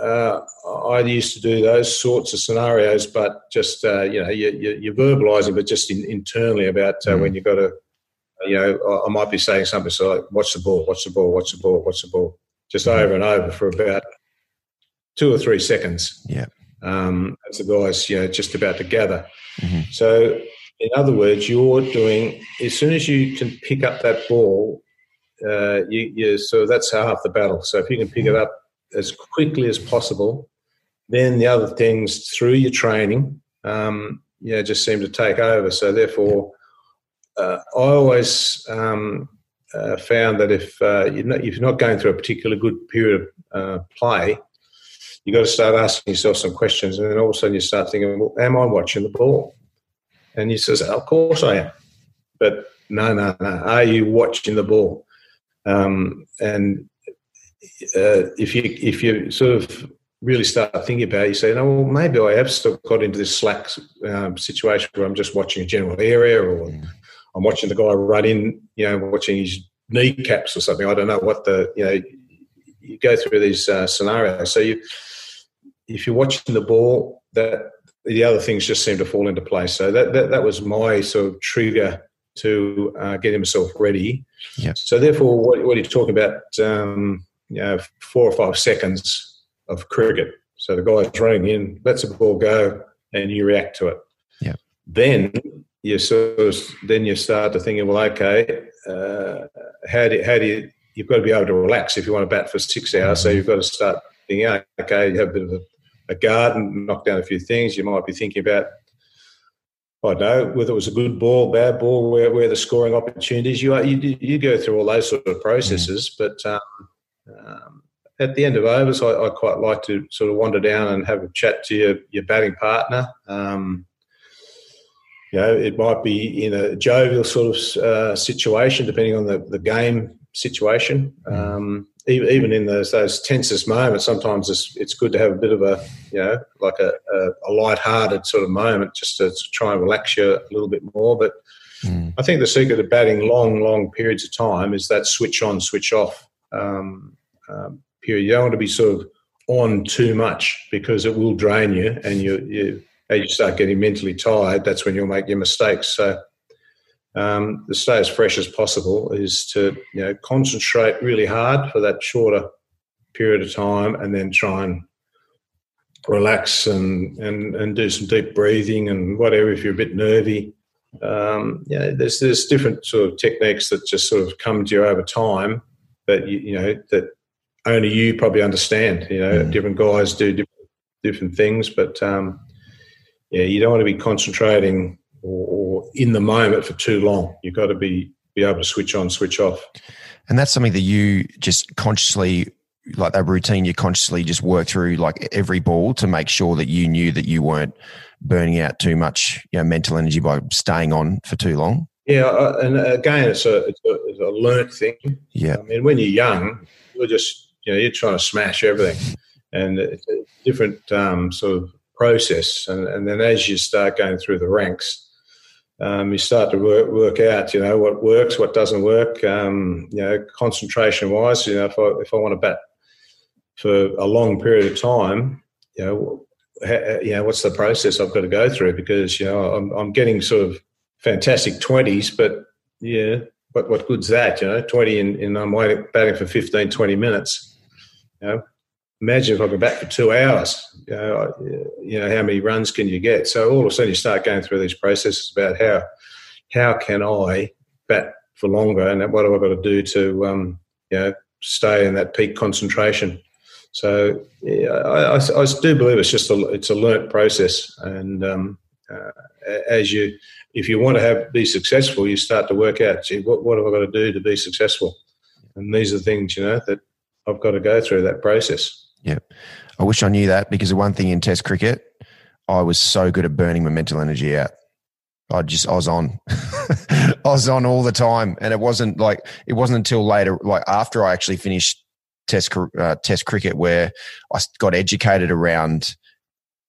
uh, I used to do those sorts of scenarios, but just uh, you know, you, you, you're verbalising, but just in, internally about uh, mm. when you've got to you know, I might be saying something so like, "Watch the ball, watch the ball, watch the ball, watch the ball," just mm-hmm. over and over for about two or three seconds. Yeah. Um, as the guys, you know, just about to gather. Mm-hmm. So, in other words, you're doing as soon as you can pick up that ball, uh, you, you so that's half the battle. So if you can pick it up as quickly as possible, then the other things through your training, um, yeah, just seem to take over. So therefore, uh, I always um, uh, found that if, uh, you're not, if you're not going through a particular good period of uh, play, you've got to start asking yourself some questions. And then all of a sudden you start thinking, well, am I watching the ball? And you says, of course I am. But no, no, no. Are you watching the ball? Um, and uh, if you if you sort of really start thinking about it, you say, no, well, maybe I have still got into this slack um, situation where I'm just watching a general area or. I'm watching the guy run in, you know, watching his kneecaps or something. I don't know what the, you know, you go through these uh, scenarios. So you, if you're watching the ball, that the other things just seem to fall into place. So that that, that was my sort of trigger to uh, get himself ready. Yep. So therefore, what, what are you talking about? Um, you know, four or five seconds of cricket. So the guy's running in, lets the ball go, and you react to it. Yeah. Then you sort of then you start to thinking, well, okay, uh, how do how do you you've got to be able to relax if you want to bat for six hours. So you've got to start thinking, okay, you have a bit of a, a garden, knock down a few things. You might be thinking about I don't know whether it was a good ball, bad ball, where, where the scoring opportunities. You, are, you you go through all those sort of processes, mm. but um, um, at the end of overs, I, I, quite like to sort of wander down and have a chat to your, your batting partner. Um, you know, it might be in a jovial sort of uh, situation, depending on the, the game situation. Mm. Um, even, even in those, those tensest moments, sometimes it's, it's good to have a bit of a, you know, like a, a, a light-hearted sort of moment just to, to, try and relax you a little bit more. But mm. I think the secret of batting long, long periods of time is that switch on, switch off um, um, period. You don't want to be sort of on too much because it will drain you and you, you as you start getting mentally tired, that's when you'll make your mistakes. So um, to stay as fresh as possible is to you know concentrate really hard for that shorter period of time, and then try and relax and, and, and do some deep breathing and whatever if you're a bit nervy. Um, yeah, there's there's different sort of techniques that just sort of come to you over time that you, you know that only you probably understand. You know, mm. different guys do different, different things, but um, yeah, you don't want to be concentrating or, or in the moment for too long. You've got to be be able to switch on, switch off. And that's something that you just consciously, like that routine, you consciously just work through like every ball to make sure that you knew that you weren't burning out too much, you know, mental energy by staying on for too long. Yeah, and again, it's a it's a, it's a learned thing. Yeah, I mean, when you're young, you're just you know you're trying to smash everything, and it's different um, sort of process. And, and then as you start going through the ranks, um, you start to work, work out, you know, what works, what doesn't work. Um, you know, concentration wise, you know, if I if I want to bat for a long period of time, you know, you know, what's the process I've got to go through? Because you know, I'm I'm getting sort of fantastic twenties, but yeah, what what good's that? You know, twenty and, and I'm waiting, batting for 15, 20 minutes. You know, imagine if I could back for two hours. You know, you know, how many runs can you get? So all of a sudden, you start going through these processes about how how can I bat for longer, and what have I got to do to um, you know stay in that peak concentration. So yeah, I, I, I, do believe it's just a it's a learnt process, and um, uh, as you if you want to have be successful, you start to work out, gee, what what have I got to do to be successful? And these are things you know that I've got to go through that process. Yeah. I wish I knew that because the one thing in Test cricket, I was so good at burning my mental energy out. I just I was on, I was on all the time, and it wasn't like it wasn't until later, like after I actually finished Test uh, Test cricket, where I got educated around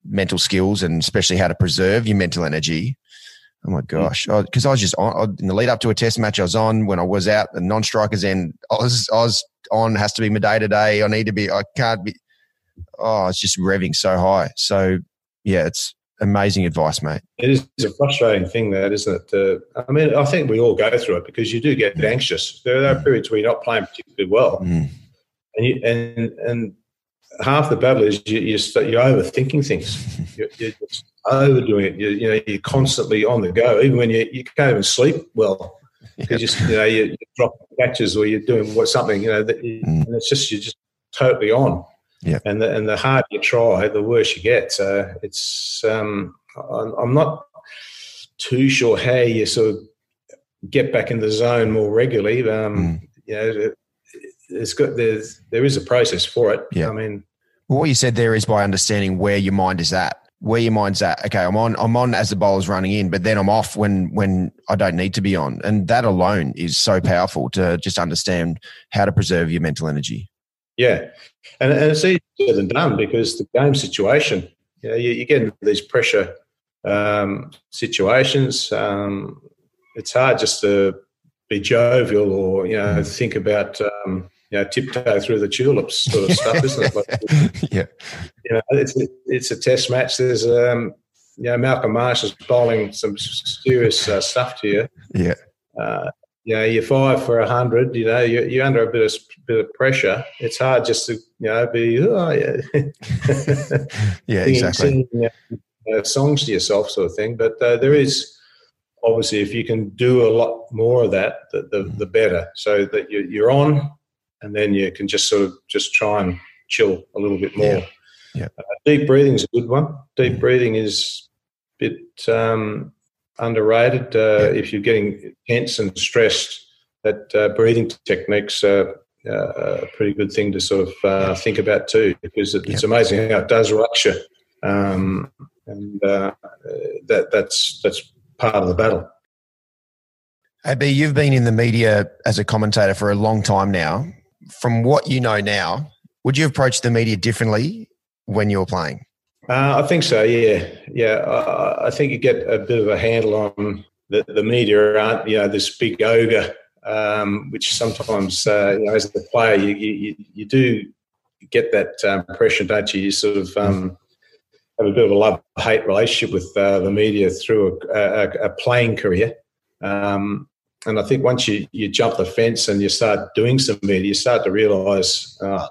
mental skills and especially how to preserve your mental energy. Oh my gosh! Because I, I, was just on in the lead up to a Test match. I was on when I was out the non-strikers end. I was I was on. Has to be my day to day. I need to be. I can't be oh, it's just revving so high. So yeah, it's amazing advice, mate. It is a frustrating thing, that isn't it? Uh, I mean, I think we all go through it because you do get anxious. There are periods where you're not playing particularly well, mm. and you, and and half the battle is you, you're, you're overthinking things. You're, you're overdoing it. You, you know, you're constantly on the go, even when you, you can't even sleep well. You just you know you, you drop catches or you're doing what something you know, that, mm. and it's just you're just totally on. Yeah. And the, and the harder you try, the worse you get. So it's um, I'm not too sure how you sort of get back in the zone more regularly. Um, mm. You know, it's got there's there is a process for it. Yeah. I mean, well, what you said there is by understanding where your mind is at. Where your mind's at. Okay, I'm on. I'm on as the bowler's running in, but then I'm off when when I don't need to be on, and that alone is so powerful to just understand how to preserve your mental energy. Yeah, and, and it's easier than done because the game situation, you know, you, you get into these pressure um, situations. Um, it's hard just to be jovial or you know think about um, you know tiptoe through the tulips sort of stuff, isn't it? Like, yeah, you know, it's it's a test match. There's um, you know Malcolm Marsh is bowling some serious uh, stuff to you. Yeah. Uh, you know, you're five for a hundred. You know, you're, you're, under a bit of bit of pressure. It's hard just to you know be oh yeah, yeah exactly singing, uh, songs to yourself sort of thing. But uh, there is obviously if you can do a lot more of that, the the, the better. So that you, you're on, and then you can just sort of just try and chill a little bit more. Yeah. yeah. Uh, deep breathing is a good one. Deep mm. breathing is a bit. Um, underrated. Uh, if you're getting tense and stressed, that uh, breathing techniques are uh, a pretty good thing to sort of uh, think about too, because it, it's amazing how it does rupture, um, and uh, that that's that's part of the battle. AB, you've been in the media as a commentator for a long time now. From what you know now, would you approach the media differently when you were playing? Uh, I think so. Yeah, yeah. Uh, I think you get a bit of a handle on the, the media aren't you know this big ogre, um, which sometimes uh, you know as a player you you, you do get that um, impression, don't you? You sort of um, have a bit of a love hate relationship with uh, the media through a, a, a playing career. Um, and I think once you, you jump the fence and you start doing some media, you start to realise, uh,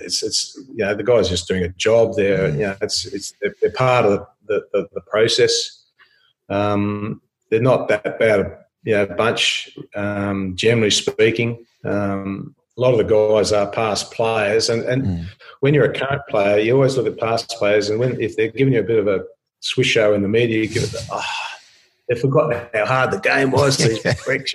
it's it's you know the guys just doing a job. They're you know it's it's they're, part of the the, the process. Um, they're not that bad a you know, bunch, um, generally speaking. Um, a lot of the guys are past players, and, and mm. when you're a current player, you always look at past players, and when if they're giving you a bit of a swish show in the media, you give it, the, oh, they've forgotten how hard the game was. These freaks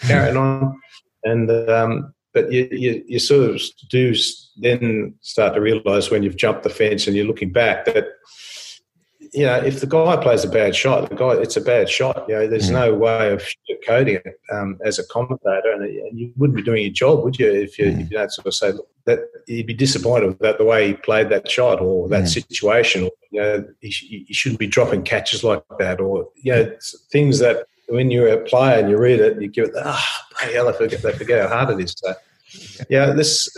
carrying on, and um, but you, you, you sort of do then start to realise when you've jumped the fence and you're looking back that you know, if the guy plays a bad shot, the guy it's a bad shot. You know, there's mm. no way of coding it um, as a commentator, and, you wouldn't be doing your job, would you? If you, mm. if you don't sort of say that you'd be disappointed about the way he played that shot or that mm. situation, or you know, he, he, shouldn't be dropping catches like that, or you know, things that when you're a player and you read it, you give it, ah, oh, hell, I forget, they forget how hard it is. So, yeah, this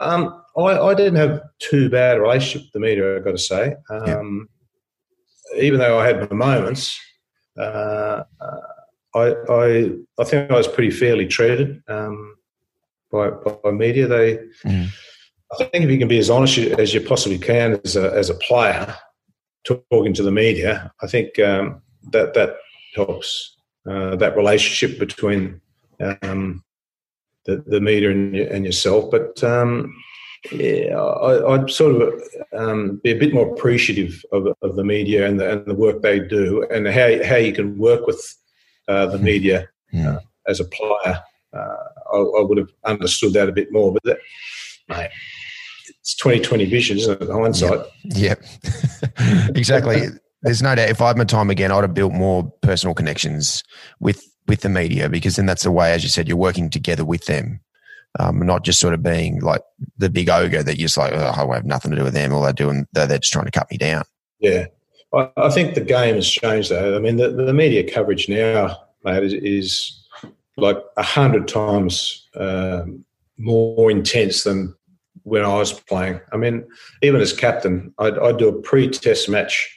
um, I, I didn't have too bad a relationship with the media. I've got to say. Um, even though I had my moments, uh, uh, I, I, I think I was pretty fairly treated um, by, by media. They, mm. I think, if you can be as honest as you possibly can as a, as a player, talking to the media, I think um, that that helps. Uh, that relationship between um, the, the media and, and yourself, but um, yeah, I, would sort of um, be a bit more appreciative of, of the media and the, and the, work they do, and how how you can work with uh, the hmm. media uh, as a player. Uh, I, I, would have understood that a bit more, but that, mate, it's twenty twenty vision, isn't it? Hindsight. Yep, yep. exactly. There's no doubt. If I had my time again, I'd have built more personal connections with with the media because then that's the way, as you said, you're working together with them um, not just sort of being like the big ogre that you're just like, oh, I have nothing to do with them. All they're doing, they're, they're just trying to cut me down. Yeah. I, I think the game has changed though. I mean, the, the media coverage now, mate, is, is like a hundred times um, more intense than when I was playing. I mean, even as captain, I'd, I'd do a pre-test match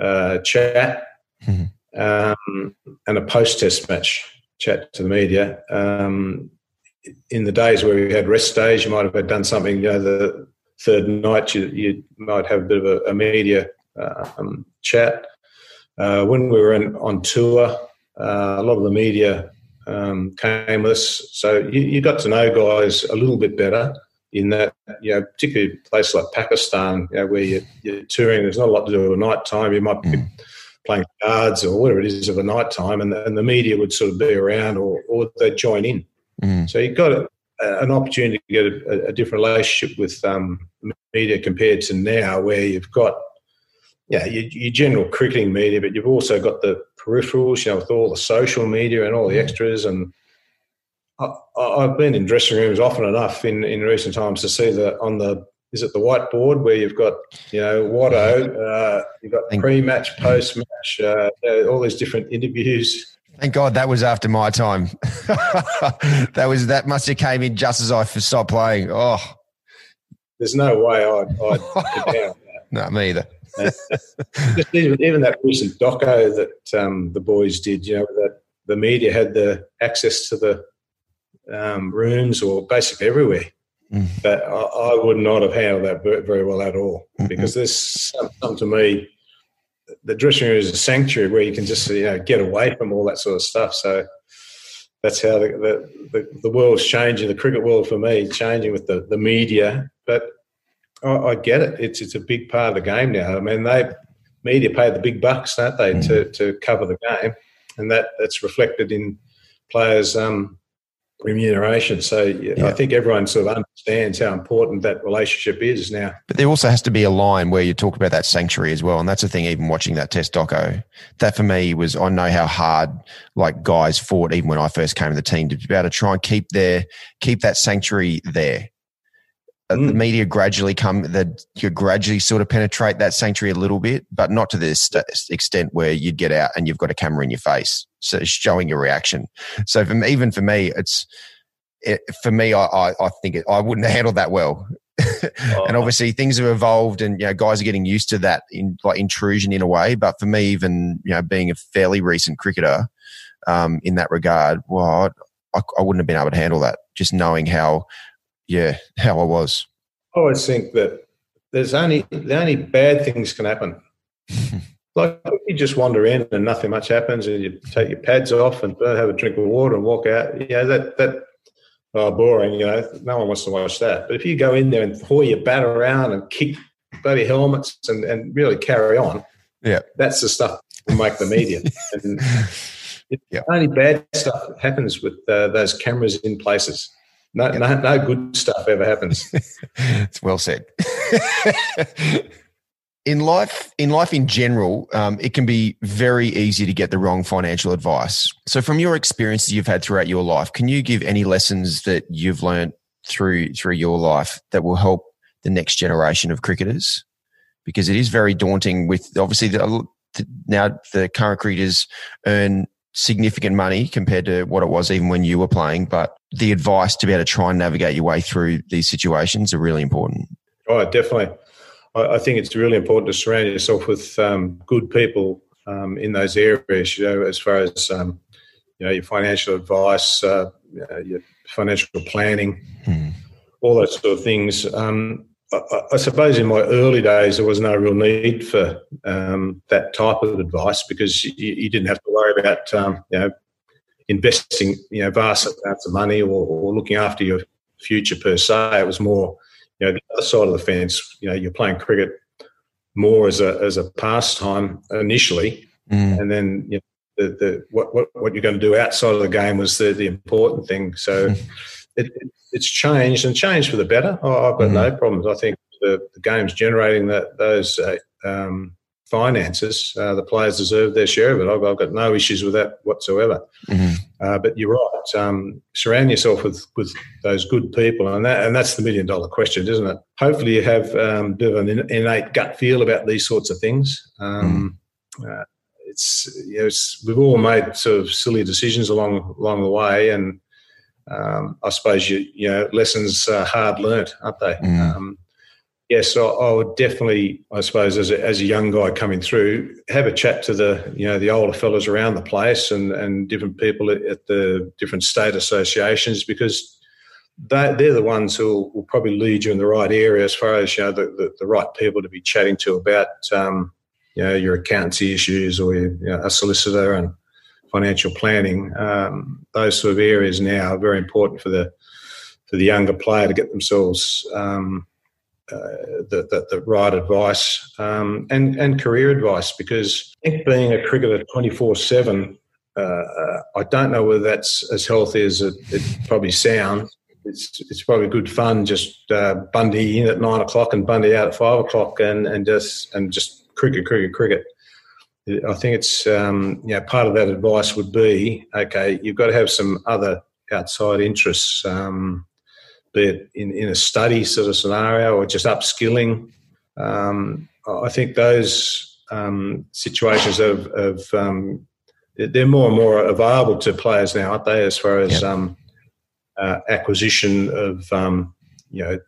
uh, chat mm-hmm. um, and a post-test match chat to the media. Um, in the days where we had rest days, you might have done something. You know, the third night, you, you might have a bit of a, a media um, chat. Uh, when we were in, on tour, uh, a lot of the media um, came with us, so you, you, got to know guys a little bit better. In that, you know, particularly a place like Pakistan, you know, where you're, you're touring, there's not a lot to do at night time. You might be mm. playing cards or whatever it is of a night time, and the, and the media would sort of be around or, or they'd join in. Mm. So you've got a, an opportunity to get a, a different relationship with um, media compared to now, where you've got yeah, your, your, general cricketing media, but you've also got the peripherals, you know, with all the social media and all the extras. And I, have been in dressing rooms often enough in, in recent times to see that on the is it the whiteboard where you've got you know Watto, uh, you've got pre-match, post-match, uh, all these different interviews Thank God that was after my time. that was that must have came in just as I stopped playing. Oh, there's no way I'd, I'd get down. no, me either. Even, even, that recent doco that um, the boys did, you know, that the media had the access to the um, rooms or basically everywhere. Mm. But I, I, would not have handled that very well at all mm-hmm. because there's some, some to me the dressing room is a sanctuary where you can just you know get away from all that sort of stuff. So that's how the the, the, the world's changing. The cricket world for me changing with the, the media, but I, I, get it. It's it's a big part of the game now. I mean, they media pay the big bucks, don't they, mm. to to cover the game, and that that's reflected in players' um, remuneration. So yeah. I think everyone sort of understands how important that relationship is now. But there also has to be a line where you talk about that sanctuary as well. And that's the thing, even watching that test doco, that for me was, I know how hard like guys fought even when I first came to the team to be able to try and keep their, keep that sanctuary there. Mm. The media gradually come that you gradually sort of penetrate that sanctuary a little bit, but not to this extent where you'd get out and you've got a camera in your face, so showing your reaction. So from even for me, it's it, for me, I, I, I think it, I wouldn't have handled that well. oh. and obviously things have evolved and you know guys are getting used to that in like intrusion in a way but for me even you know being a fairly recent cricketer um, in that regard well I, I, wouldn't have been able to handle that just knowing how yeah how I was I always think that there's only the only bad things can happen. like you just wander in and nothing much happens, and you take your pads off and have a drink of water and walk out. Yeah, that that oh, boring. You know, no one wants to watch that. But if you go in there and pour your bat around and kick bloody helmets and, and really carry on, yeah, that's the stuff that make the media. and yeah. only bad stuff happens with uh, those cameras in places. No, no, no good stuff ever happens. it's well said. in life, in life in general, um, it can be very easy to get the wrong financial advice. So, from your experiences you've had throughout your life, can you give any lessons that you've learned through through your life that will help the next generation of cricketers? Because it is very daunting. With obviously the, now the current cricketers earn significant money compared to what it was even when you were playing, but the advice to be able to try and navigate your way through these situations are really important. Oh, definitely. I, think it's really important to surround yourself with um, good people um, in those areas. You know, as far as um, you know, your financial advice, uh, your financial planning, hmm. all those sort of things. Um, I, I, suppose in my early days there was no real need for um, that type of advice because you, you, didn't have to worry about um, you know investing you know vast amounts of money or, or, looking after your future per se. It was more you know the other side of the fence. You know you're playing cricket more as a as a pastime initially, mm. and then you know, the, the what, what what you're going to do outside of the game was the the important thing. So. it, it's changed and changed for the better. Oh, I've got mm-hmm. no problems. I think the, the game's generating that those uh, um, finances. Uh, the players deserve their share of it. I've, I've got no issues with that whatsoever. Mm-hmm. Uh, but you're right. Um, surround yourself with, with those good people, and that and that's the million dollar question, isn't it? Hopefully, you have um, a bit of an innate gut feel about these sorts of things. Um, mm. it's, you know, it's, we've all made sort of silly decisions along along the way, and um, I suppose you you know lessons are hard learnt, aren't they? Mm. Um, yes, I, I, would definitely, I suppose, as a, as a young guy coming through, have a chat to the you know the older fellas around the place and and different people at, at the different state associations because. They, they're the ones who will, will, probably lead you in the right area as far as you know the, the, the right people to be chatting to about um, you know your accountancy issues or your, you know, a solicitor and financial planning, um, those sort of areas now are very important for the for the younger player to get themselves um, uh, the, the, the, right advice um, and and career advice because I think being a cricketer twenty four seven. Uh, I don't know whether that's as healthy as it, it probably sounds. It's, it's probably good fun just uh, Bundy in at nine o'clock and Bundy out at five o'clock and, and just and just cricket, cricket, cricket. I think it's um, you know part of that advice would be okay. You've got to have some other outside interests, um, be it in, in a study sort of scenario or just upskilling. Um, I think those um, situations of, of um, they're more and more available to players now, aren't they? As far as yep. Um, uh, acquisition of you know,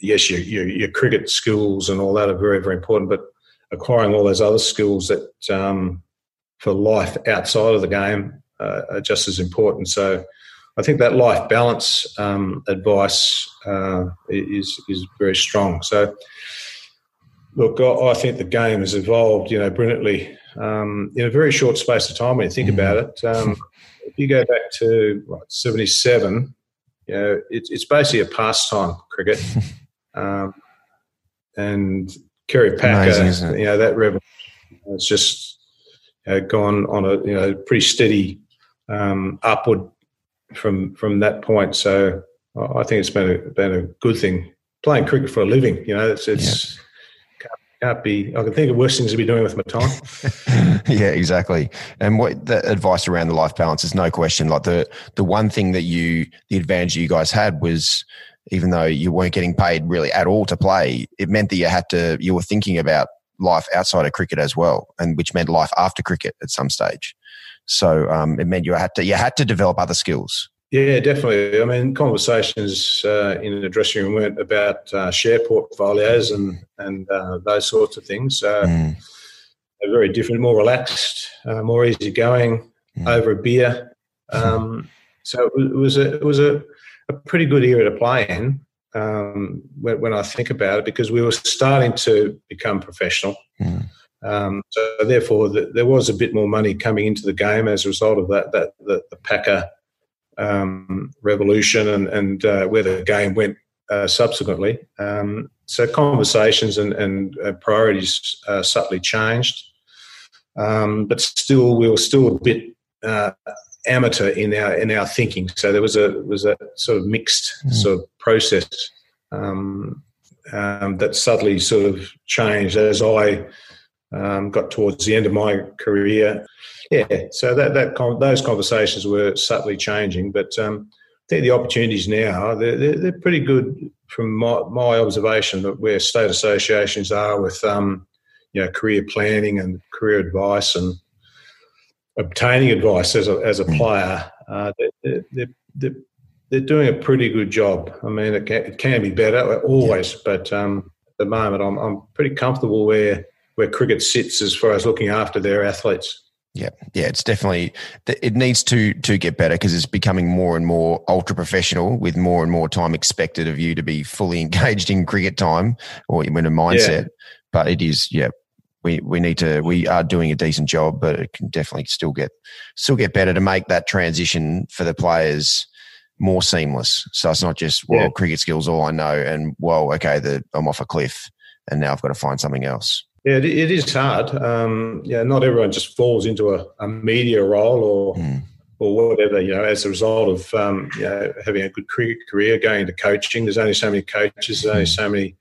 yes, your, your, your cricket skills and all that are very very important, but acquiring all those other skills that um, for life outside of the game uh, are just as important. So I think that life balance um, advice uh, is is very strong. So look, I, think the game has evolved, you know, brilliantly um, in a very short space of time. When you think mm. about it, um, if you go back to what, '77, you know, it, it's basically a pastime cricket. Um, and Kerry Packer, Amazing, you know, that revenue has just uh, gone on a you know pretty steady um, upward from from that point. So I think it's been a, been a good thing. Playing cricket for a living, you know, it's it's. Yeah. Can't, be. I can think of worse things to be doing with my time. yeah, exactly. And what the advice around the life balance is no question. Like the the one thing that you, the advantage you guys had was even though you weren't getting paid really at all to play, it meant that you had to, you were thinking about life outside of cricket as well, and which meant life after cricket at some stage. So um, it meant you had to, you had to develop other skills. Yeah, definitely. I mean, conversations uh, in the dressing room weren't about uh, share portfolios and and uh, those sorts of things. Mm. They're very different, more relaxed, uh, more easygoing, mm. over a beer. Um, so it was a it was a a pretty good era to play in. um, when, when, I think about it because we were starting to become professional. Mm. Um, so therefore, the, there was a bit more money coming into the game as a result of that. That the, the Packer um, revolution and, and uh, where the game went uh, subsequently. Um, so conversations and, and uh, priorities uh, subtly changed, um, but still we were still a bit uh, amateur in our in our thinking. So there was a was a sort of mixed mm. sort of process um, um, that subtly sort of changed as I um, got towards the end of my career. Yeah, so that that those conversations were subtly changing, but um, I think the opportunities now they're, they're, they're pretty good from my, my observation that where state associations are with um, you know career planning and career advice and obtaining advice as a, as a mm. player, uh, they're, they're, they're, they're, doing a pretty good job. I mean, it can, it can be better always, yeah. but um, at the moment, I'm, I'm pretty comfortable where where cricket sits as far as looking after their athletes. Yeah, yeah, it's definitely it needs to to get better because it's becoming more and more ultra professional with more and more time expected of you to be fully engaged in cricket time or in a mindset. Yeah. But it is, yeah, we we need to we are doing a decent job, but it can definitely still get still get better to make that transition for the players more seamless. So it's not just well, yeah. cricket skills all I know, and well, okay, the, I'm off a cliff, and now I've got to find something else. Yeah, it, it is hard. Um, yeah, not everyone just falls into a, a media role or mm. or whatever. You know, as a result of um, you know, having a good cricket career, going to coaching. There's only so many coaches. There's only hmm. so many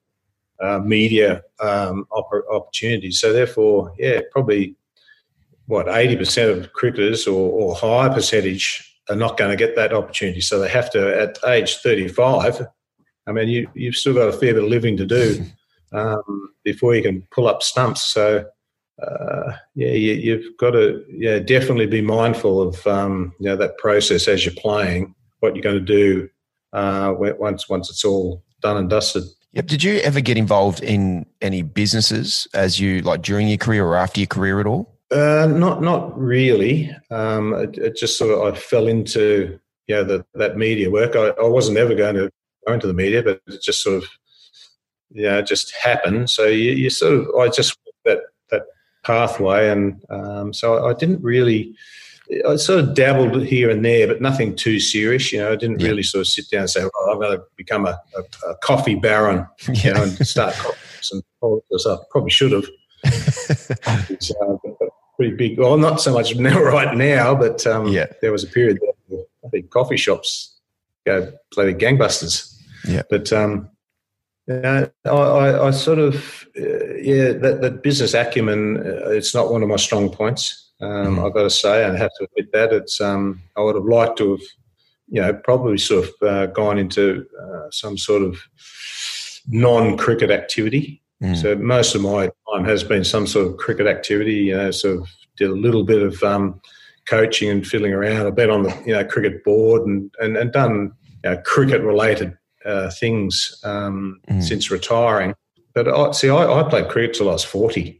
uh, media um, opportunities. So therefore, yeah, probably what eighty percent of cricketers or, or higher percentage are not going to get that opportunity. So they have to at age thirty five. I mean, you you've still got a fair bit of living to do um, before you can pull up stumps. So. Uh, yeah, you, have got to yeah definitely be mindful of um, you know that process as you're playing. What you're going to do uh, once once it's all done and dusted. Yep. Did you ever get involved in any businesses as you like during your career or after your career at all? Uh, not not really. Um, it, it, just sort of I fell into you know the, that media work. I, I wasn't ever going to go into the media, but it just sort of you know just happened. So you, you sort of I just that that pathway, and um, so I didn't really I sort of dabbled here and there, but nothing too serious. You know, I didn't yeah. really sort of sit down and say, well, I'm going to become a, a, a coffee baron, yeah. you know, and start all this stuff. Probably should have. it's uh, pretty big. Well, not so much now, right now, but um, yeah. there was a period that I think coffee shops go bloody gangbusters. Yeah. But um, yeah, I, I, I, sort of, uh, yeah, that, that business acumen, uh, it's not one of my strong points. Um, mm. I've got to say, and I have to admit that it's. Um, I would have liked to have, you know, probably sort of uh, gone into uh, some sort of non-cricket activity. Mm. So most of my time has been some sort of cricket activity. You know, sort of did a little bit of um, coaching and fiddling around. I've been on the you know cricket board and and, and done you know, cricket-related uh, things um, mm. since retiring. But I, see, I, I played cricket till I was forty.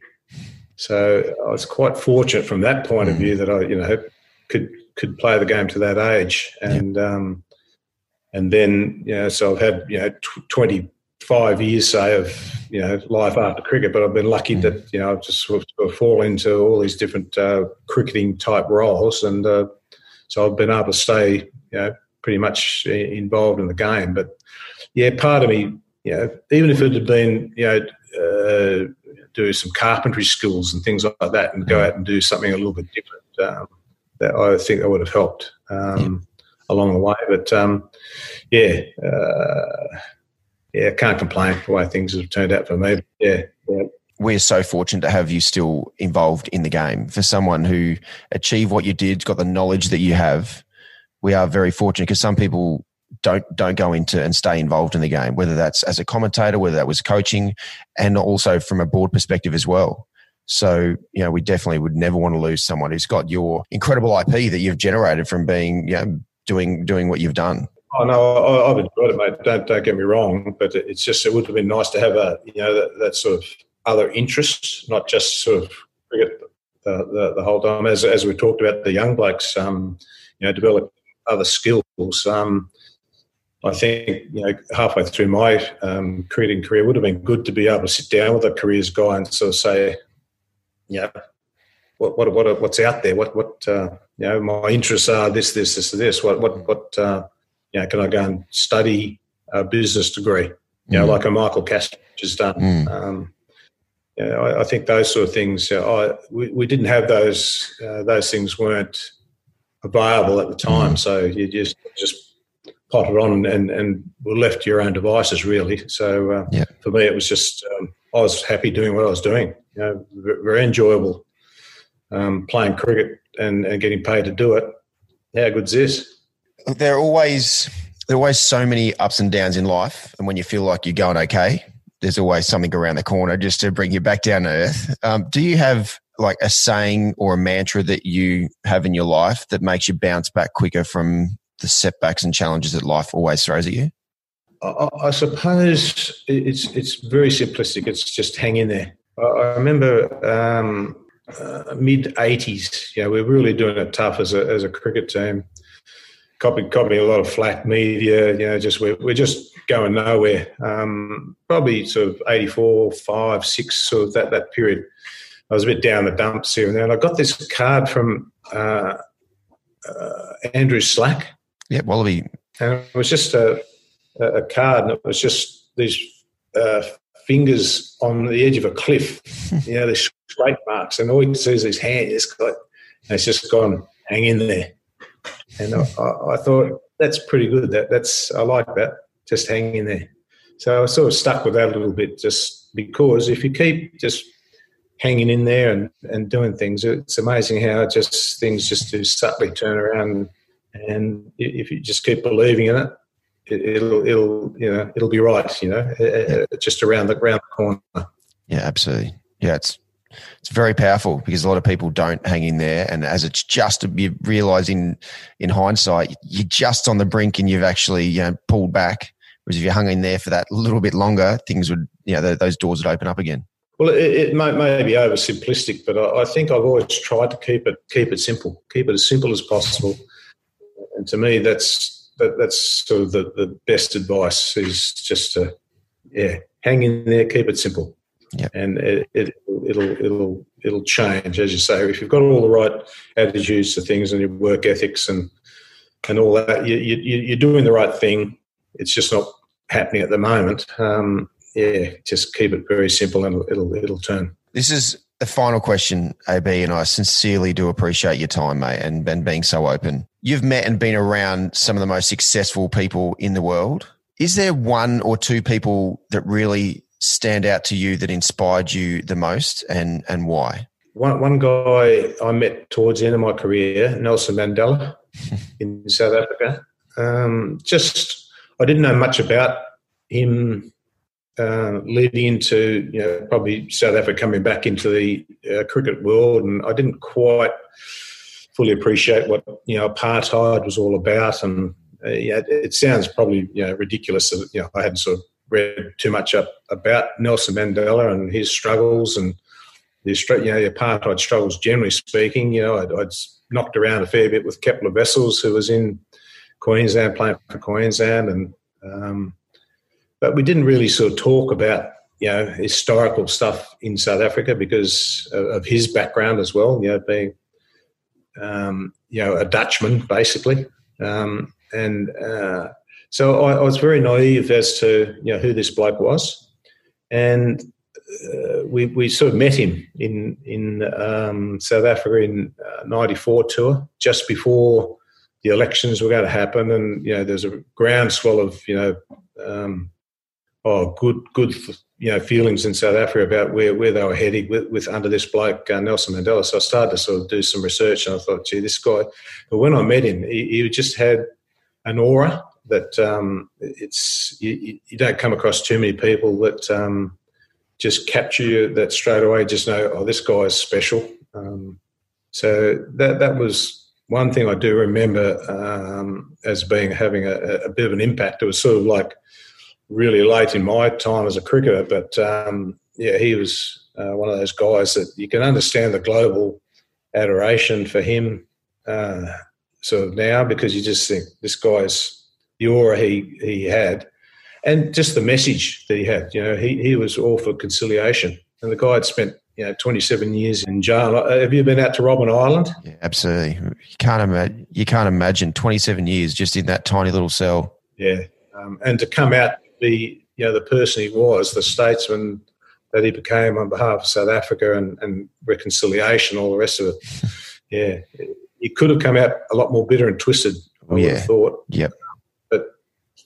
So I was quite fortunate from that point of view that I, you know, could could play the game to that age, and yep. um, and then you know, so I've had you know twenty five years say of you know life after cricket, but I've been lucky mm. that you know I've just sort of fall into all these different uh, cricketing type roles, and uh, so I've been able to stay you know pretty much involved in the game. But yeah, part of me, you know, even if it had been you know. Uh, do some carpentry skills and things like that and go out and do something a little bit different. Um, that I think that would have helped um, yeah. along the way. But um, yeah, uh, yeah, can't complain for the way things have turned out for me. Yeah, yeah. We're so fortunate to have you still involved in the game. For someone who achieved what you did, got the knowledge that you have, we are very fortunate because some people don't don't go into and stay involved in the game, whether that's as a commentator, whether that was coaching, and also from a board perspective as well. So, you know, we definitely would never want to lose someone who's got your incredible IP that you've generated from being, you know, doing doing what you've done. Oh no, I've enjoyed it, mate. Don't don't get me wrong, but it's just it would have been nice to have a you know that, that sort of other interest, not just sort of cricket the, the, the, whole time. As as we talked about, the young blokes, um, you know, develop other skills. Um, I think you know halfway through my um, cricketing career would have been good to be able to sit down with a careers guy and sort of say, yeah, what what what what's out there? What what uh, you know my interests are this this this this. What what what uh, you know can I go and study a business degree? You know, mm. like a Michael Cash has done. Mm. Um, you know, I, I, think those sort of things. I, we, we didn't have those. Uh, those things weren't available at the time, mm. so you just just potted on and and were left to your own devices really. So uh, yeah. for me, it was just um, I was happy doing what I was doing. You know, very enjoyable um, playing cricket and, and getting paid to do it. How good's this? There are always there are always so many ups and downs in life, and when you feel like you're going okay, there's always something around the corner just to bring you back down to earth. Um, do you have like a saying or a mantra that you have in your life that makes you bounce back quicker from the setbacks and challenges that life always throws at you? I, I suppose it's it's very simplistic. It's just hang in there. I, remember um, uh, mid '80s. Yeah, we are really doing it tough as a as a cricket team. Copying, copying a lot of flat media. You know, just we're, we're just going nowhere. Um, probably sort of 84, 5, 6, sort of that, that period. I was a bit down the dumps here and there. And I got this card from uh, uh, Andrew Slack. Yeah, Wallaby. And it was just a, a card, and it was just these uh, fingers on the edge of a cliff. you know, there's scrape marks, and all you can see is his hand. It's, got, it's just gone, hang in there. And I, I, thought, that's pretty good. That That's I like that just hang in there. So I sort of stuck with that a little bit just because if you keep just hanging in there and, and doing things, it's amazing how just things just do subtly turn around. And if you just keep believing in it, it will it'll you know it'll be right. You know, yeah. just around the around the corner. Yeah, absolutely. Yeah, it's it's very powerful because a lot of people don't hang in there, and as it's just you realise in in hindsight, you're just on the brink and you've actually you know pulled back. Whereas if you hung in there for that little bit longer, things would, you know, those doors would open up again. Well, it, it may, may, be oversimplistic, but I, I, think I've always tried to keep it keep it simple, keep it as simple as possible. And to me, that's that, that's sort of the, the best advice is just to yeah hang in there, keep it simple, yep. and it, it, it'll it'll it'll change as you say. If you've got all the right attitudes to things and your work ethics and and all that, you, you, you're doing the right thing it's just not happening at the moment. Um, yeah, just keep it very simple and it'll, it'll, turn. This is the final question, AB, and I sincerely do appreciate your time, mate, and, and being so open. You've met and been around some of the most successful people in the world. Is there one or two people that really stand out to you that inspired you the most and, and why? One, one guy I met towards the end of my career, Nelson Mandela in South Africa. Um, just I didn't know much about him uh, leading into you know probably South Africa coming back into the uh, cricket world, and I didn't quite fully appreciate what you know apartheid was all about. And uh, yeah, it, sounds probably you know ridiculous that you know I hadn't sort of read too much up about Nelson Mandela and his struggles and the you know the apartheid struggles generally speaking. You know, I'd, I'd knocked around a fair bit with Kepler Wessels, who was in Queensland, playing for Queensland, and um, but we didn't really sort of talk about you know historical stuff in South Africa because of, of his background as well. You know, being um, you know a Dutchman basically, um, and uh, so I, I, was very naive as to you know who this bloke was, and uh, we we sort of met him in in um, South Africa in '94 uh, tour just before the elections were going to happen, and you know there's a groundswell of you know um, oh good good you know feelings in South Africa about where, where they were heading with, with under this bloke uh, Nelson Mandela. So I started to sort of do some research, and I thought, gee, this guy. But when I met him, he, he just had an aura that um, it's you, you, don't come across too many people that um, just capture you that straight away. Just know, oh, this guy is special. Um, so that that was one thing I do remember um, as being having a, a, bit of an impact. It was sort of like really late in my time as a cricketer, but um, yeah, he was uh, one of those guys that you can understand the global adoration for him uh, sort of now because you just think this guy's the aura he he had, and just the message that he had. You know, he he was all for conciliation, and the guy had spent you know 27 years in jail. Uh, have you been out to Robben Island? Yeah, absolutely. You can't imagine. You can't imagine 27 years just in that tiny little cell. Yeah, um, and to come out be you know the person he was, the statesman that he became on behalf of South Africa and, and reconciliation, all the rest of it. yeah, he could have come out a lot more bitter and twisted. I yeah. would have thought. Yep. But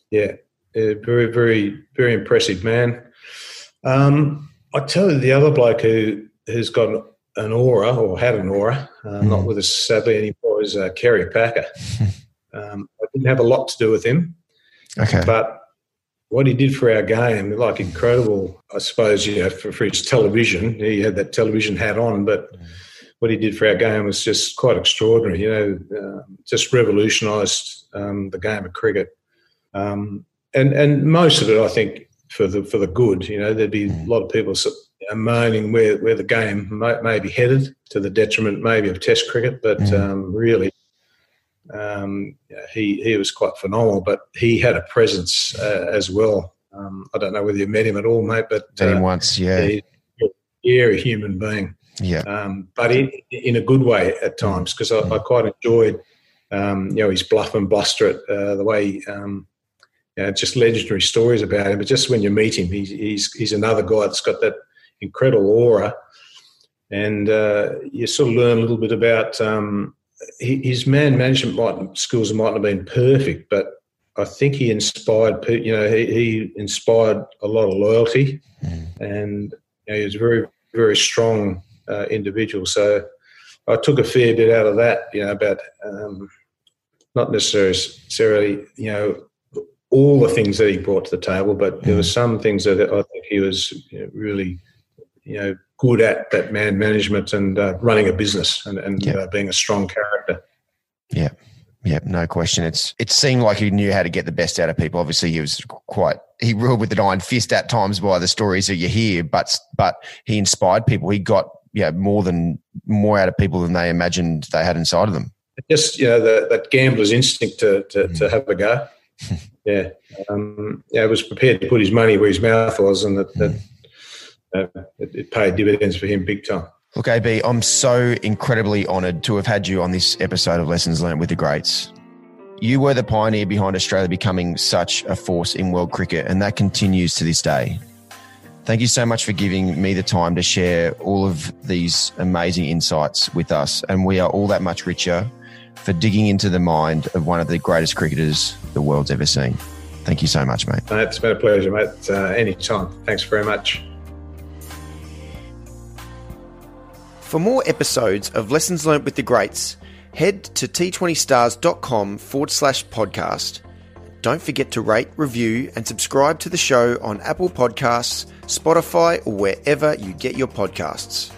yeah, very, very, very impressive man. Um, I tell you, the other bloke who who's got an aura or had an aura, uh, mm. not with us sadly anymore, is uh, Kerry Packer. um, I didn't have a lot to do with him. Okay. But what he did for our game, like incredible, I suppose, you know, for, for his television, he had that television hat on, but mm. what he did for our game was just quite extraordinary, you know, uh, just revolutionised um, the game of cricket. Um, and, and most of it, I think, for the for the good. You know, there'd be a mm. lot of people moaning where, where the game may, may, be headed to the detriment maybe of Test cricket, but mm. um, really, um, he he was quite phenomenal. But he had a presence uh, as well. Um, I don't know whether you met him at all, mate, but met him uh, once, yeah. Yeah, a human being. Yeah, um, but in in a good way at times because I, mm. I, quite enjoyed, um, you know, his bluff and bluster it, uh, the way um, you know, just legendary stories about him. But just when you meet him, he's he's, he's another guy that's got that incredible aura, and uh, you sort of learn a little bit about um, his man management might, skills might not have been perfect, but I think he inspired. You know, he, he inspired a lot of loyalty, mm. and you know, he was a very very strong uh, individual. So I took a fair bit out of that. You know, about um, not necessarily you know all the things that he brought to the table, but there were mm. some things that I think he was you know, really, you know, good at that man management and uh, running a business and, and yep. uh, being a strong character. Yeah, yeah, no question. It's it seemed like he knew how to get the best out of people. Obviously, he was quite he ruled with an iron fist at times by the stories that you hear, but but he inspired people. He got yeah more than more out of people than they imagined they had inside of them. Just you know the, that gambler's instinct to to, mm. to have a go. yeah, um, yeah, was prepared to put his money where his mouth was, and that, that uh, it, it paid dividends for him big time. Look, AB, I'm so incredibly honoured to have had you on this episode of Lessons Learned with the Greats. You were the pioneer behind Australia becoming such a force in world cricket, and that continues to this day. Thank you so much for giving me the time to share all of these amazing insights with us. And we are all that much richer for digging into the mind of one of the greatest cricketers the world's ever seen. Thank you so much, mate. It's been a pleasure, mate. Uh, anytime. Thanks very much. For more episodes of Lessons Learned with the Greats, head to t20stars.com forward slash podcast. Don't forget to rate, review, and subscribe to the show on Apple Podcasts, Spotify, or wherever you get your podcasts.